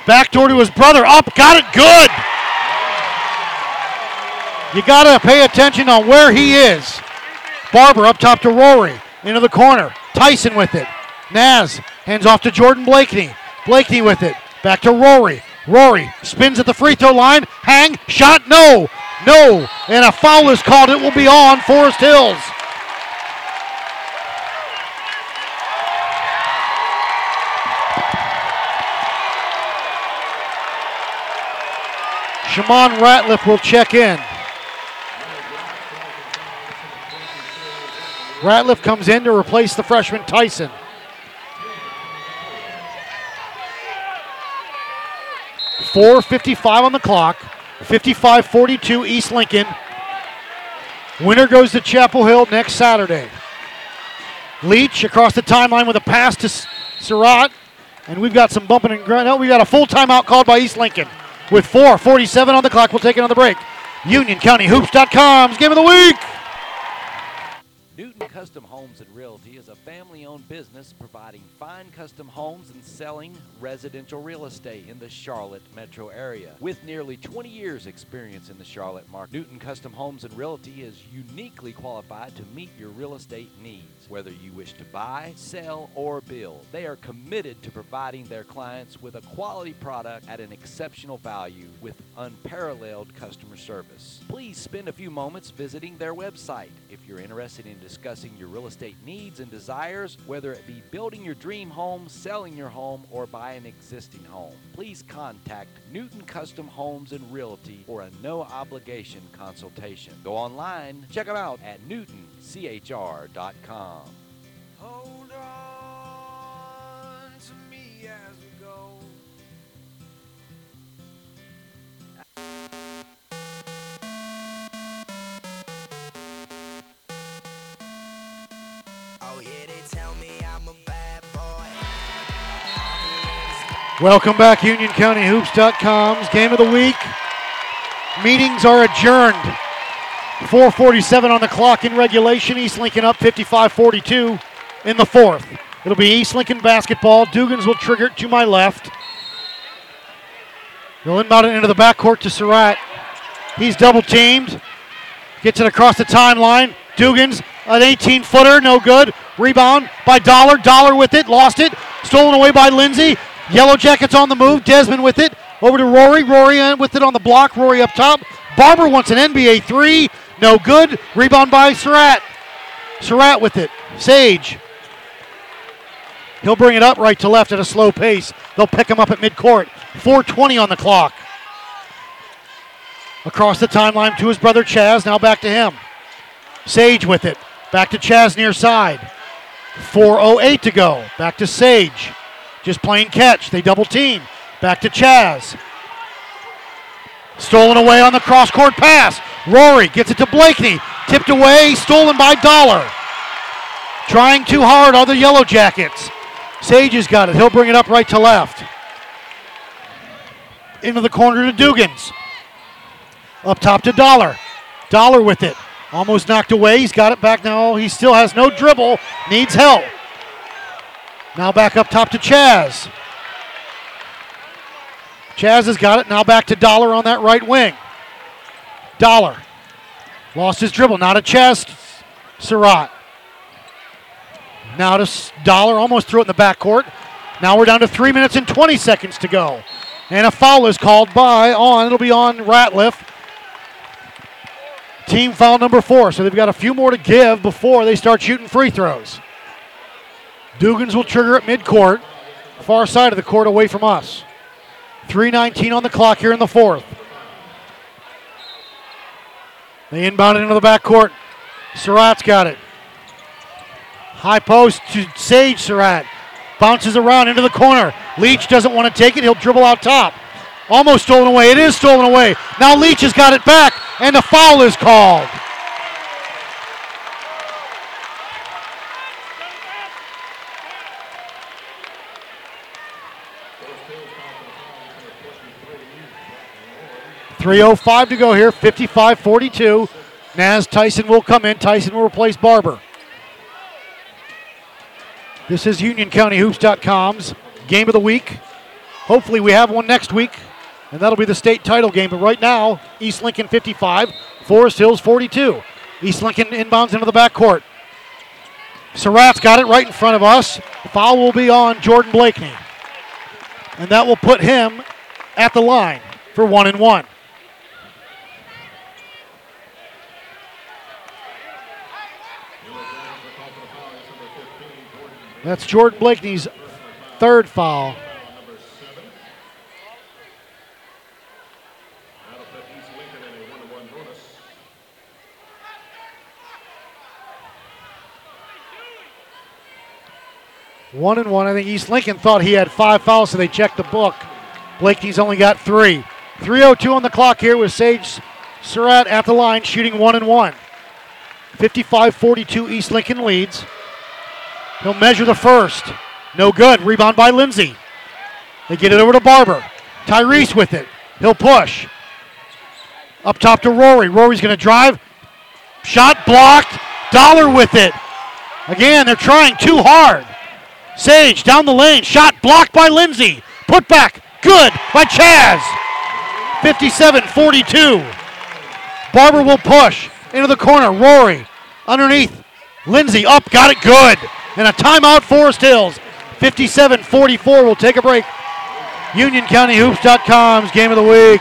[SPEAKER 4] Backdoor to his brother. Up. Got it. Good. You got to pay attention on where he is. Barber up top to Rory. Into the corner. Tyson with it. Naz hands off to Jordan Blakeney. Blakeney with it. Back to Rory. Rory spins at the free throw line. Hang. Shot. No. No. And a foul is called. It will be on Forest Hills. Shimon Ratliff will check in. Ratliff comes in to replace the freshman Tyson. Four fifty-five on the clock. 55-42 East Lincoln. Winner goes to Chapel Hill next Saturday. Leach across the timeline with a pass to Surratt. And we've got some bumping and grinding. No, we got a full timeout called by East Lincoln. With 4.47 on the clock, we'll take another break. UnionCountyHoops.com's game of the week.
[SPEAKER 3] Newton Custom Homes and Realty is a family owned business providing fine custom homes and selling residential real estate in the Charlotte metro area. With nearly 20 years' experience in the Charlotte market, Newton Custom Homes and Realty is uniquely qualified to meet your real estate needs. Whether you wish to buy, sell, or build, they are committed to providing their clients with a quality product at an exceptional value with unparalleled customer service. Please spend a few moments visiting their website if you're interested in discussing your real estate needs and desires, whether it be building your dream home, selling your home, or buying an existing home. Please contact Newton Custom Homes and Realty for a no obligation consultation. Go online, check them out at newtonchr.com.
[SPEAKER 23] Hold on to me as we go.
[SPEAKER 6] Oh yeah, they tell me I'm a bad boy.
[SPEAKER 4] Welcome back, UnionCountyHoops.com's game of the week. Meetings are adjourned. 4:47 on the clock in regulation. East Lincoln up 55-42 in the fourth. It'll be East Lincoln basketball. Dugans will trigger it to my left. They'll inbound it into the backcourt to Surratt. He's double teamed. Gets it across the timeline. Dugans, an 18 footer, no good. Rebound by Dollar. Dollar with it, lost it. Stolen away by Lindsay. Yellow Jackets on the move. Desmond with it. Over to Rory. Rory with it on the block. Rory up top. Barber wants an NBA three. No good. Rebound by Surratt. Surratt with it. Sage. He'll bring it up right to left at a slow pace. They'll pick him up at midcourt. 4.20 on the clock. Across the timeline to his brother Chazz. Now back to him. Sage with it. Back to Chazz near side. 4.08 to go. Back to Sage. Just playing catch. They double team. Back to Chazz. Stolen away on the cross court pass. Rory gets it to Blakeney. Tipped away. Stolen by Dollar. Trying too hard on the Yellow Jackets. Sage has got it. He'll bring it up right to left. Into the corner to Dugans. Up top to Dollar. Dollar with it. Almost knocked away. He's got it back now. He still has no dribble. Needs help. Now back up top to Chazz. Chazz has got it. Now back to Dollar on that right wing. Dollar. Lost his dribble. Now to Chazz. Surratt. Now to Dollar. Almost threw it in the backcourt. Now we're down to three minutes and 20 seconds to go. And a foul is called by on. It'll be on Ratliff. Team foul number four, so they've got a few more to give before they start shooting free throws. Dugans will trigger at midcourt, far side of the court away from us. 3.19 on the clock here in the fourth. They inbound it into the backcourt. Surratt's got it. High post to Sage Surratt. Bounces around into the corner. Leach doesn't want to take it. He'll dribble out top. Almost stolen away. It is stolen away. Now Leach has got it back, and the foul is called. Three oh five to go here. 55-42. Naz Tyson will come in. Tyson will replace Barber. This is UnionCountyHoops.com's game of the week. Hopefully, we have one next week, and that'll be the state title game. But right now, East Lincoln 55, Forest Hills 42. East Lincoln inbounds into the backcourt. Surratt's got it right in front of us. The foul will be on Jordan Blakeney. And that will put him at the line for one and one. That's Jordan Blakeney's third foul. One and one. I think East Lincoln thought he had five fouls, so they checked the book. Blakeney's only got three. 3.02 on the clock here with Sage Surratt at the line, shooting one and one. 55 42 East Lincoln leads. He'll measure the first. No good. Rebound by Lindsay. They get it over to Barber. Tyrese with it. He'll push. Up top to Rory. Rory's going to drive. Shot blocked. Dollar with it. Again, they're trying too hard. Sage down the lane. Shot blocked by Lindsay. Put back. Good by Chazz. 57 42. Barber will push into the corner. Rory underneath. Lindsay up. Got it good. And a timeout, Forest Hills. 57 44. We'll take a break. UnionCountyHoops.com's game of the week.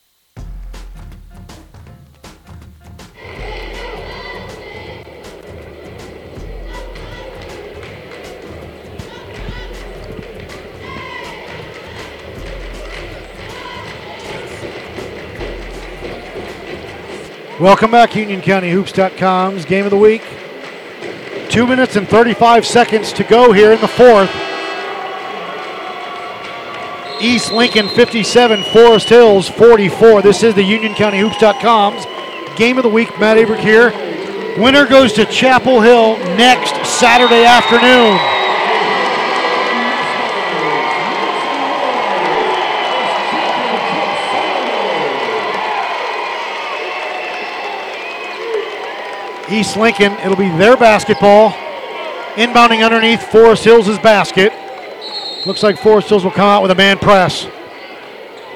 [SPEAKER 4] Welcome back, UnionCountyHoops.com's game of the week. Two minutes and 35 seconds to go here in the fourth. East Lincoln 57, Forest Hills 44. This is the UnionCountyHoops.com's game of the week. Matt Abrick here. Winner goes to Chapel Hill next Saturday afternoon. East Lincoln, it'll be their basketball. Inbounding underneath Forest Hills' basket. Looks like Forest Hills will come out with a man press.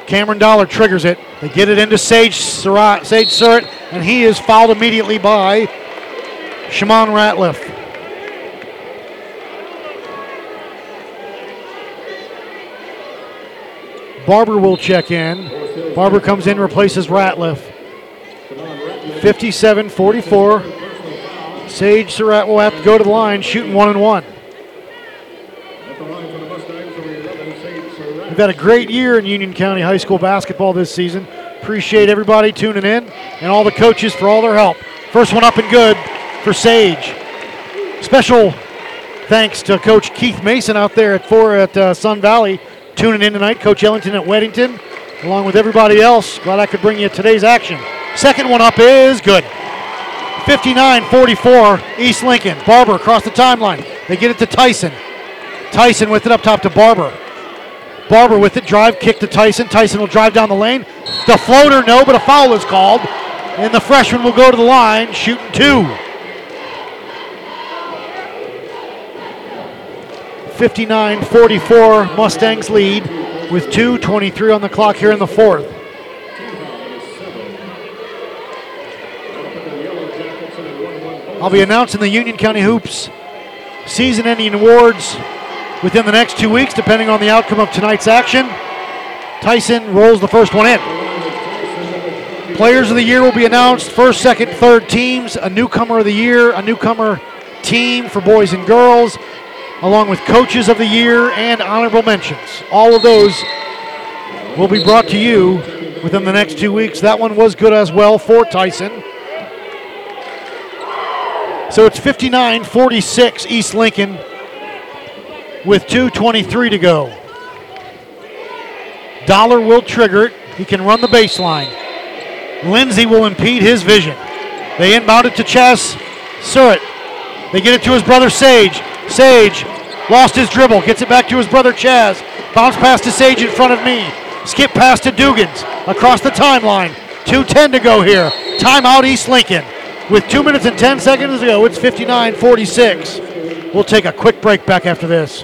[SPEAKER 4] Cameron Dollar triggers it. They get it into Sage Surratt, Sage Surratt, and he is fouled immediately by Shimon Ratliff. Barber will check in. Barber comes in, replaces Ratliff. 57 44. Sage Surratt will have to go to the line, shooting one and one. We've had a great year in Union County High School basketball this season. Appreciate everybody tuning in and all the coaches for all their help. First one up and good for Sage. Special thanks to Coach Keith Mason out there at four at uh, Sun Valley tuning in tonight. Coach Ellington at Weddington, along with everybody else. Glad I could bring you today's action. Second one up is good. 59-44 East Lincoln. Barber across the timeline. They get it to Tyson. Tyson with it up top to Barber. Barber with it, drive, kick to Tyson. Tyson will drive down the lane. The floater, no, but a foul is called. And the freshman will go to the line, shooting two. 59 44 Mustangs lead with 2.23 on the clock here in the fourth. I'll be announcing the Union County Hoops season ending awards within the next two weeks, depending on the outcome of tonight's action. Tyson rolls the first one in. Players of the year will be announced first, second, third teams, a newcomer of the year, a newcomer team for boys and girls, along with coaches of the year and honorable mentions. All of those will be brought to you within the next two weeks. That one was good as well for Tyson. So it's 59 46 East Lincoln with 2.23 to go. Dollar will trigger it. He can run the baseline. Lindsay will impede his vision. They inbound it to Chazz Surratt. They get it to his brother Sage. Sage lost his dribble, gets it back to his brother Chazz. Bounce pass to Sage in front of me. Skip pass to Dugans across the timeline. 2.10 to go here. Timeout East Lincoln. With 2 minutes and 10 seconds to go, it's 59 46. We'll take a quick break back after this.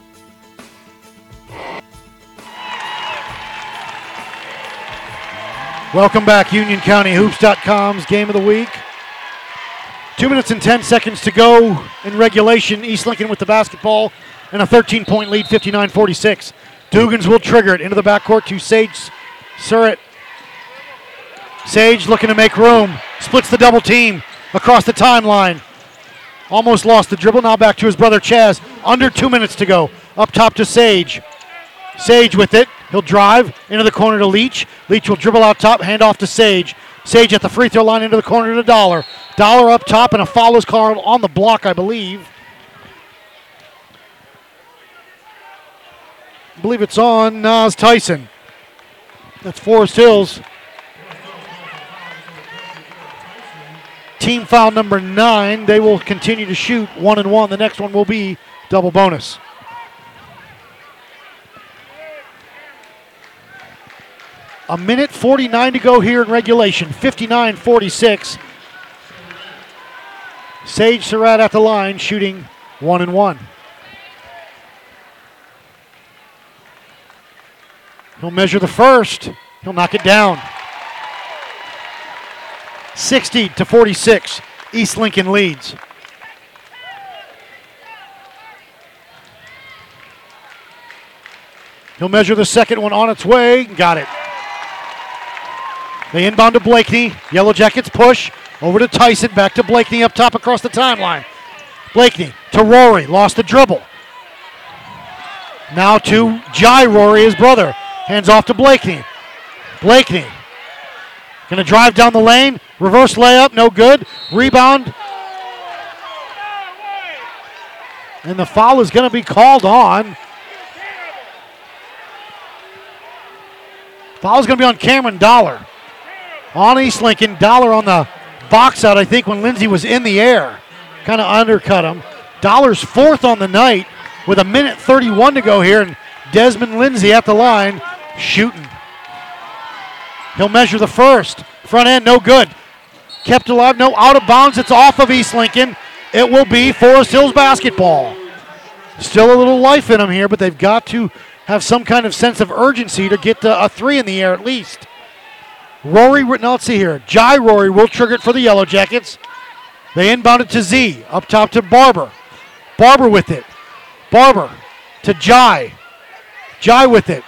[SPEAKER 4] Welcome back, UnionCountyHoops.com's game of the week. Two minutes and 10 seconds to go in regulation. East Lincoln with the basketball and a 13 point lead, 59 46. Dugans will trigger it into the backcourt to Sage Surratt. Sage looking to make room, splits the double team across the timeline. Almost lost the dribble, now back to his brother Chazz. Under two minutes to go. Up top to Sage. Sage with it. He'll drive into the corner to Leach. Leach will dribble out top, hand off to Sage. Sage at the free throw line into the corner to Dollar. Dollar up top, and a foul is called on the block, I believe. I believe it's on Nas Tyson. That's Forest Hills. Team foul number nine. They will continue to shoot one and one. The next one will be double bonus. A minute 49 to go here in regulation. 59 46. Sage Surratt at the line, shooting one and one. He'll measure the first. He'll knock it down. 60 to 46. East Lincoln leads. He'll measure the second one on its way. Got it. They inbound to Blakeney. Yellow Jackets push over to Tyson. Back to Blakeney up top across the timeline. Blakeney to Rory. Lost the dribble. Now to Jai Rory, his brother. Hands off to Blakeney. Blakeney going to drive down the lane. Reverse layup, no good. Rebound. And the foul is going to be called on. Foul is going to be on Cameron Dollar. On East Lincoln. Dollar on the box out, I think, when Lindsay was in the air. Kind of undercut him. Dollar's fourth on the night with a minute 31 to go here. And Desmond Lindsay at the line shooting. He'll measure the first. Front end, no good. Kept alive, no out of bounds. It's off of East Lincoln. It will be Forest Hills basketball. Still a little life in them here, but they've got to have some kind of sense of urgency to get a three in the air at least. Rory, now let's see here. Jai Rory will trigger it for the Yellow Jackets. They inbound it to Z. Up top to Barber. Barber with it. Barber to Jai. Jai with it.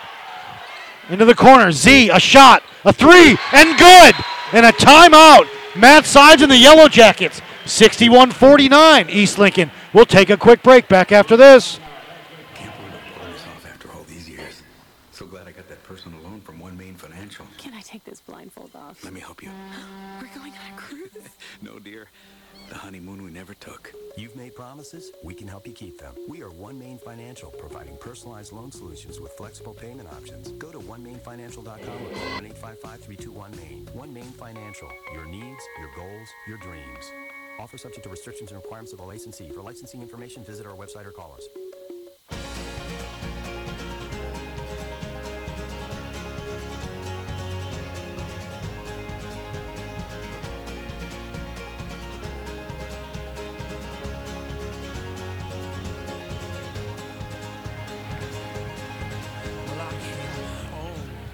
[SPEAKER 4] Into the corner. Z, a shot, a three, and good. And a timeout. Matt Sides and the Yellow Jackets. 61 49. East Lincoln. We'll take a quick break back after this.
[SPEAKER 14] After all these years. So glad I got that personal loan from OneMain Financial.
[SPEAKER 19] Can I take this
[SPEAKER 24] blindfold off.
[SPEAKER 14] Let me help you.
[SPEAKER 24] We're going on a cruise.
[SPEAKER 14] No, dear. The honeymoon we never took.
[SPEAKER 22] You've made promises, we can help you keep them. We are OneMain Financial, providing personalized loan solutions with flexible payment options. Go to OneMainFinancial.com or call 1-855-321-MAIN. OneMain Financial, your needs, your goals, your dreams. Offer subject to restrictions and requirements of the licensee. For licensing information, visit our website or call us.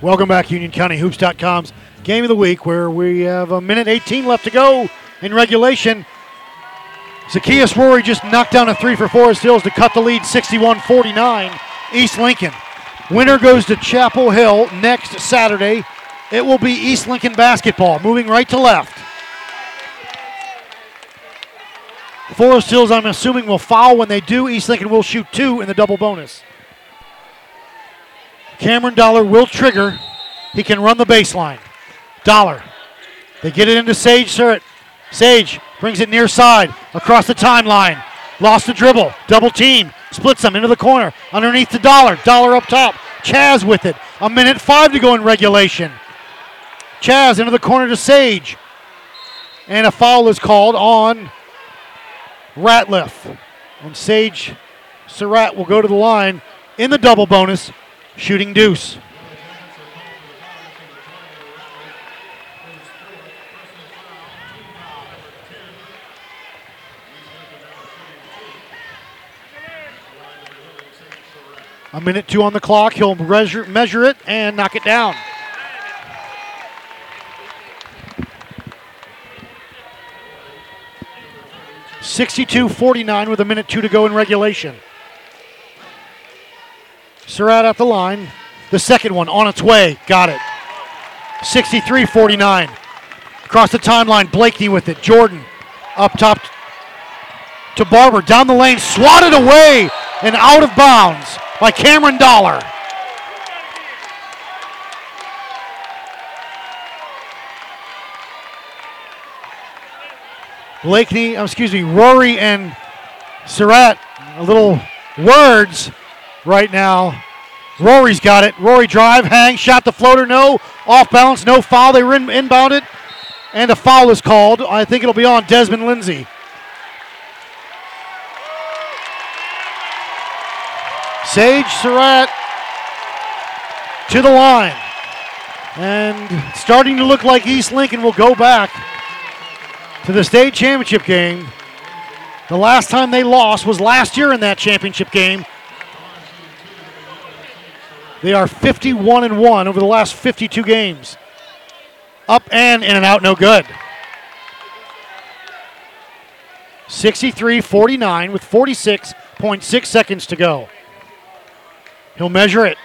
[SPEAKER 4] Welcome back, UnionCountyHoops.com's Game of the Week, where we have a minute 18 left to go in regulation. Zacchaeus Rory just knocked down a three for Forest Hills to cut the lead 61 49. East Lincoln. Winner goes to Chapel Hill next Saturday. It will be East Lincoln basketball, moving right to left. Forest Hills, I'm assuming, will foul when they do. East Lincoln will shoot two in the double bonus. Cameron Dollar will trigger. He can run the baseline. Dollar. They get it into Sage Surratt. Sage brings it near side across the timeline. Lost the dribble. Double team. Splits them into the corner. Underneath the Dollar. Dollar up top. Chazz with it. A minute five to go in regulation. Chazz into the corner to Sage. And a foul is called on Ratliff. And Sage Surratt will go to the line in the double bonus, shooting deuce. A minute two on the clock. He'll measure, measure it and knock it down. Sixty-two forty-nine with a minute two to go in regulation. Surratt at the line. The second one on its way. Got it. 63 49. Across the timeline, Blakeney with it. Jordan up top to Barber. Down the lane, swatted away and out of bounds by Cameron Dollar. Blakeney, oh, uh, excuse me, Rory and Surratt, a little words right now. Rory's got it. Rory drive, hang, shot the floater, no. Off balance, no foul. They were in, inbounded, and a foul is called. I think it'll be on Desmond Lindsay. Sage Surratt to the line. And starting to look like East Lincoln will go back to the state championship game. The last time they lost was last year in that championship game. They are 51 and 1 over the last 52 games. Up and in and out, no good. 63 49 with 46.6 seconds to go. He'll measure it.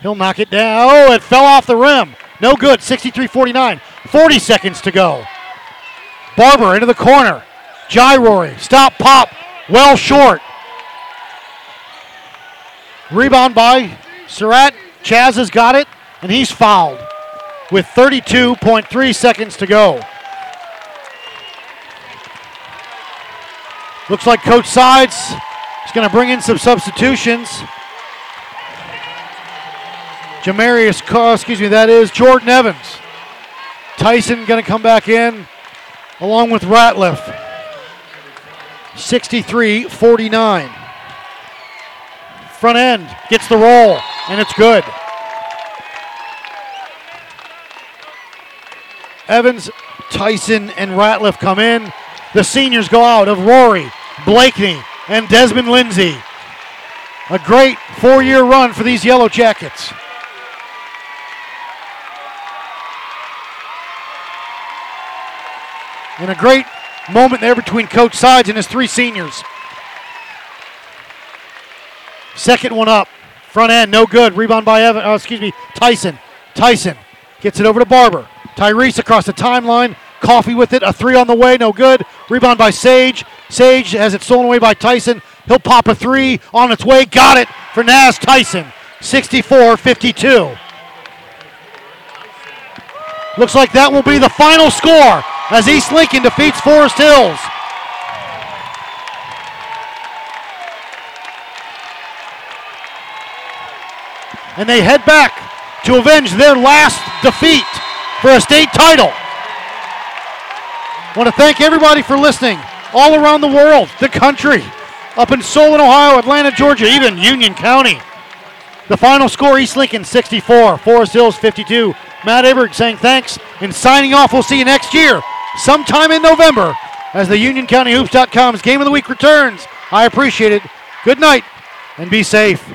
[SPEAKER 4] He'll knock it down. Oh, it fell off the rim. No good. 63 49. 40 seconds to go. Barber into the corner. Jai Rory. Stop, pop. Well short. Rebound by Surratt. Chazz has got it, and he's fouled with 32.3 seconds to go. Looks like Coach Sides is going to bring in some substitutions. Jamarius, excuse me, that is Jordan Evans. Tyson going to come back in along with Ratliff. 63 49. Front end gets the roll, and it's good. Evans, Tyson, and Ratliff come in. The seniors go out of Rory, Blakeney, and Desmond Lindsay. A great four year run for these Yellow Jackets. And a great moment there between Coach Sides and his three seniors. Second one up. Front end, no good. Rebound by Evan, oh, excuse me, Tyson. Tyson gets it over to Barber. Tyrese across the timeline. Coffee with it. A three on the way, no good. Rebound by Sage. Sage has it stolen away by Tyson. He'll pop a three on its way. Got it for Naz Tyson. 64 52. Looks like that will be the final score as East Lincoln defeats Forest Hills. And they head back to avenge their last defeat for a state title. I Want to thank everybody for listening all around the world, the country, up in Solon, Ohio, Atlanta, Georgia, even Union County. The final score East Lincoln 64, Forest Hills 52. Matt Aberg saying thanks and signing off. We'll see you next year, sometime in November, as the UnionCountyHoops.com's Game of the Week returns. I appreciate it. Good night and be safe.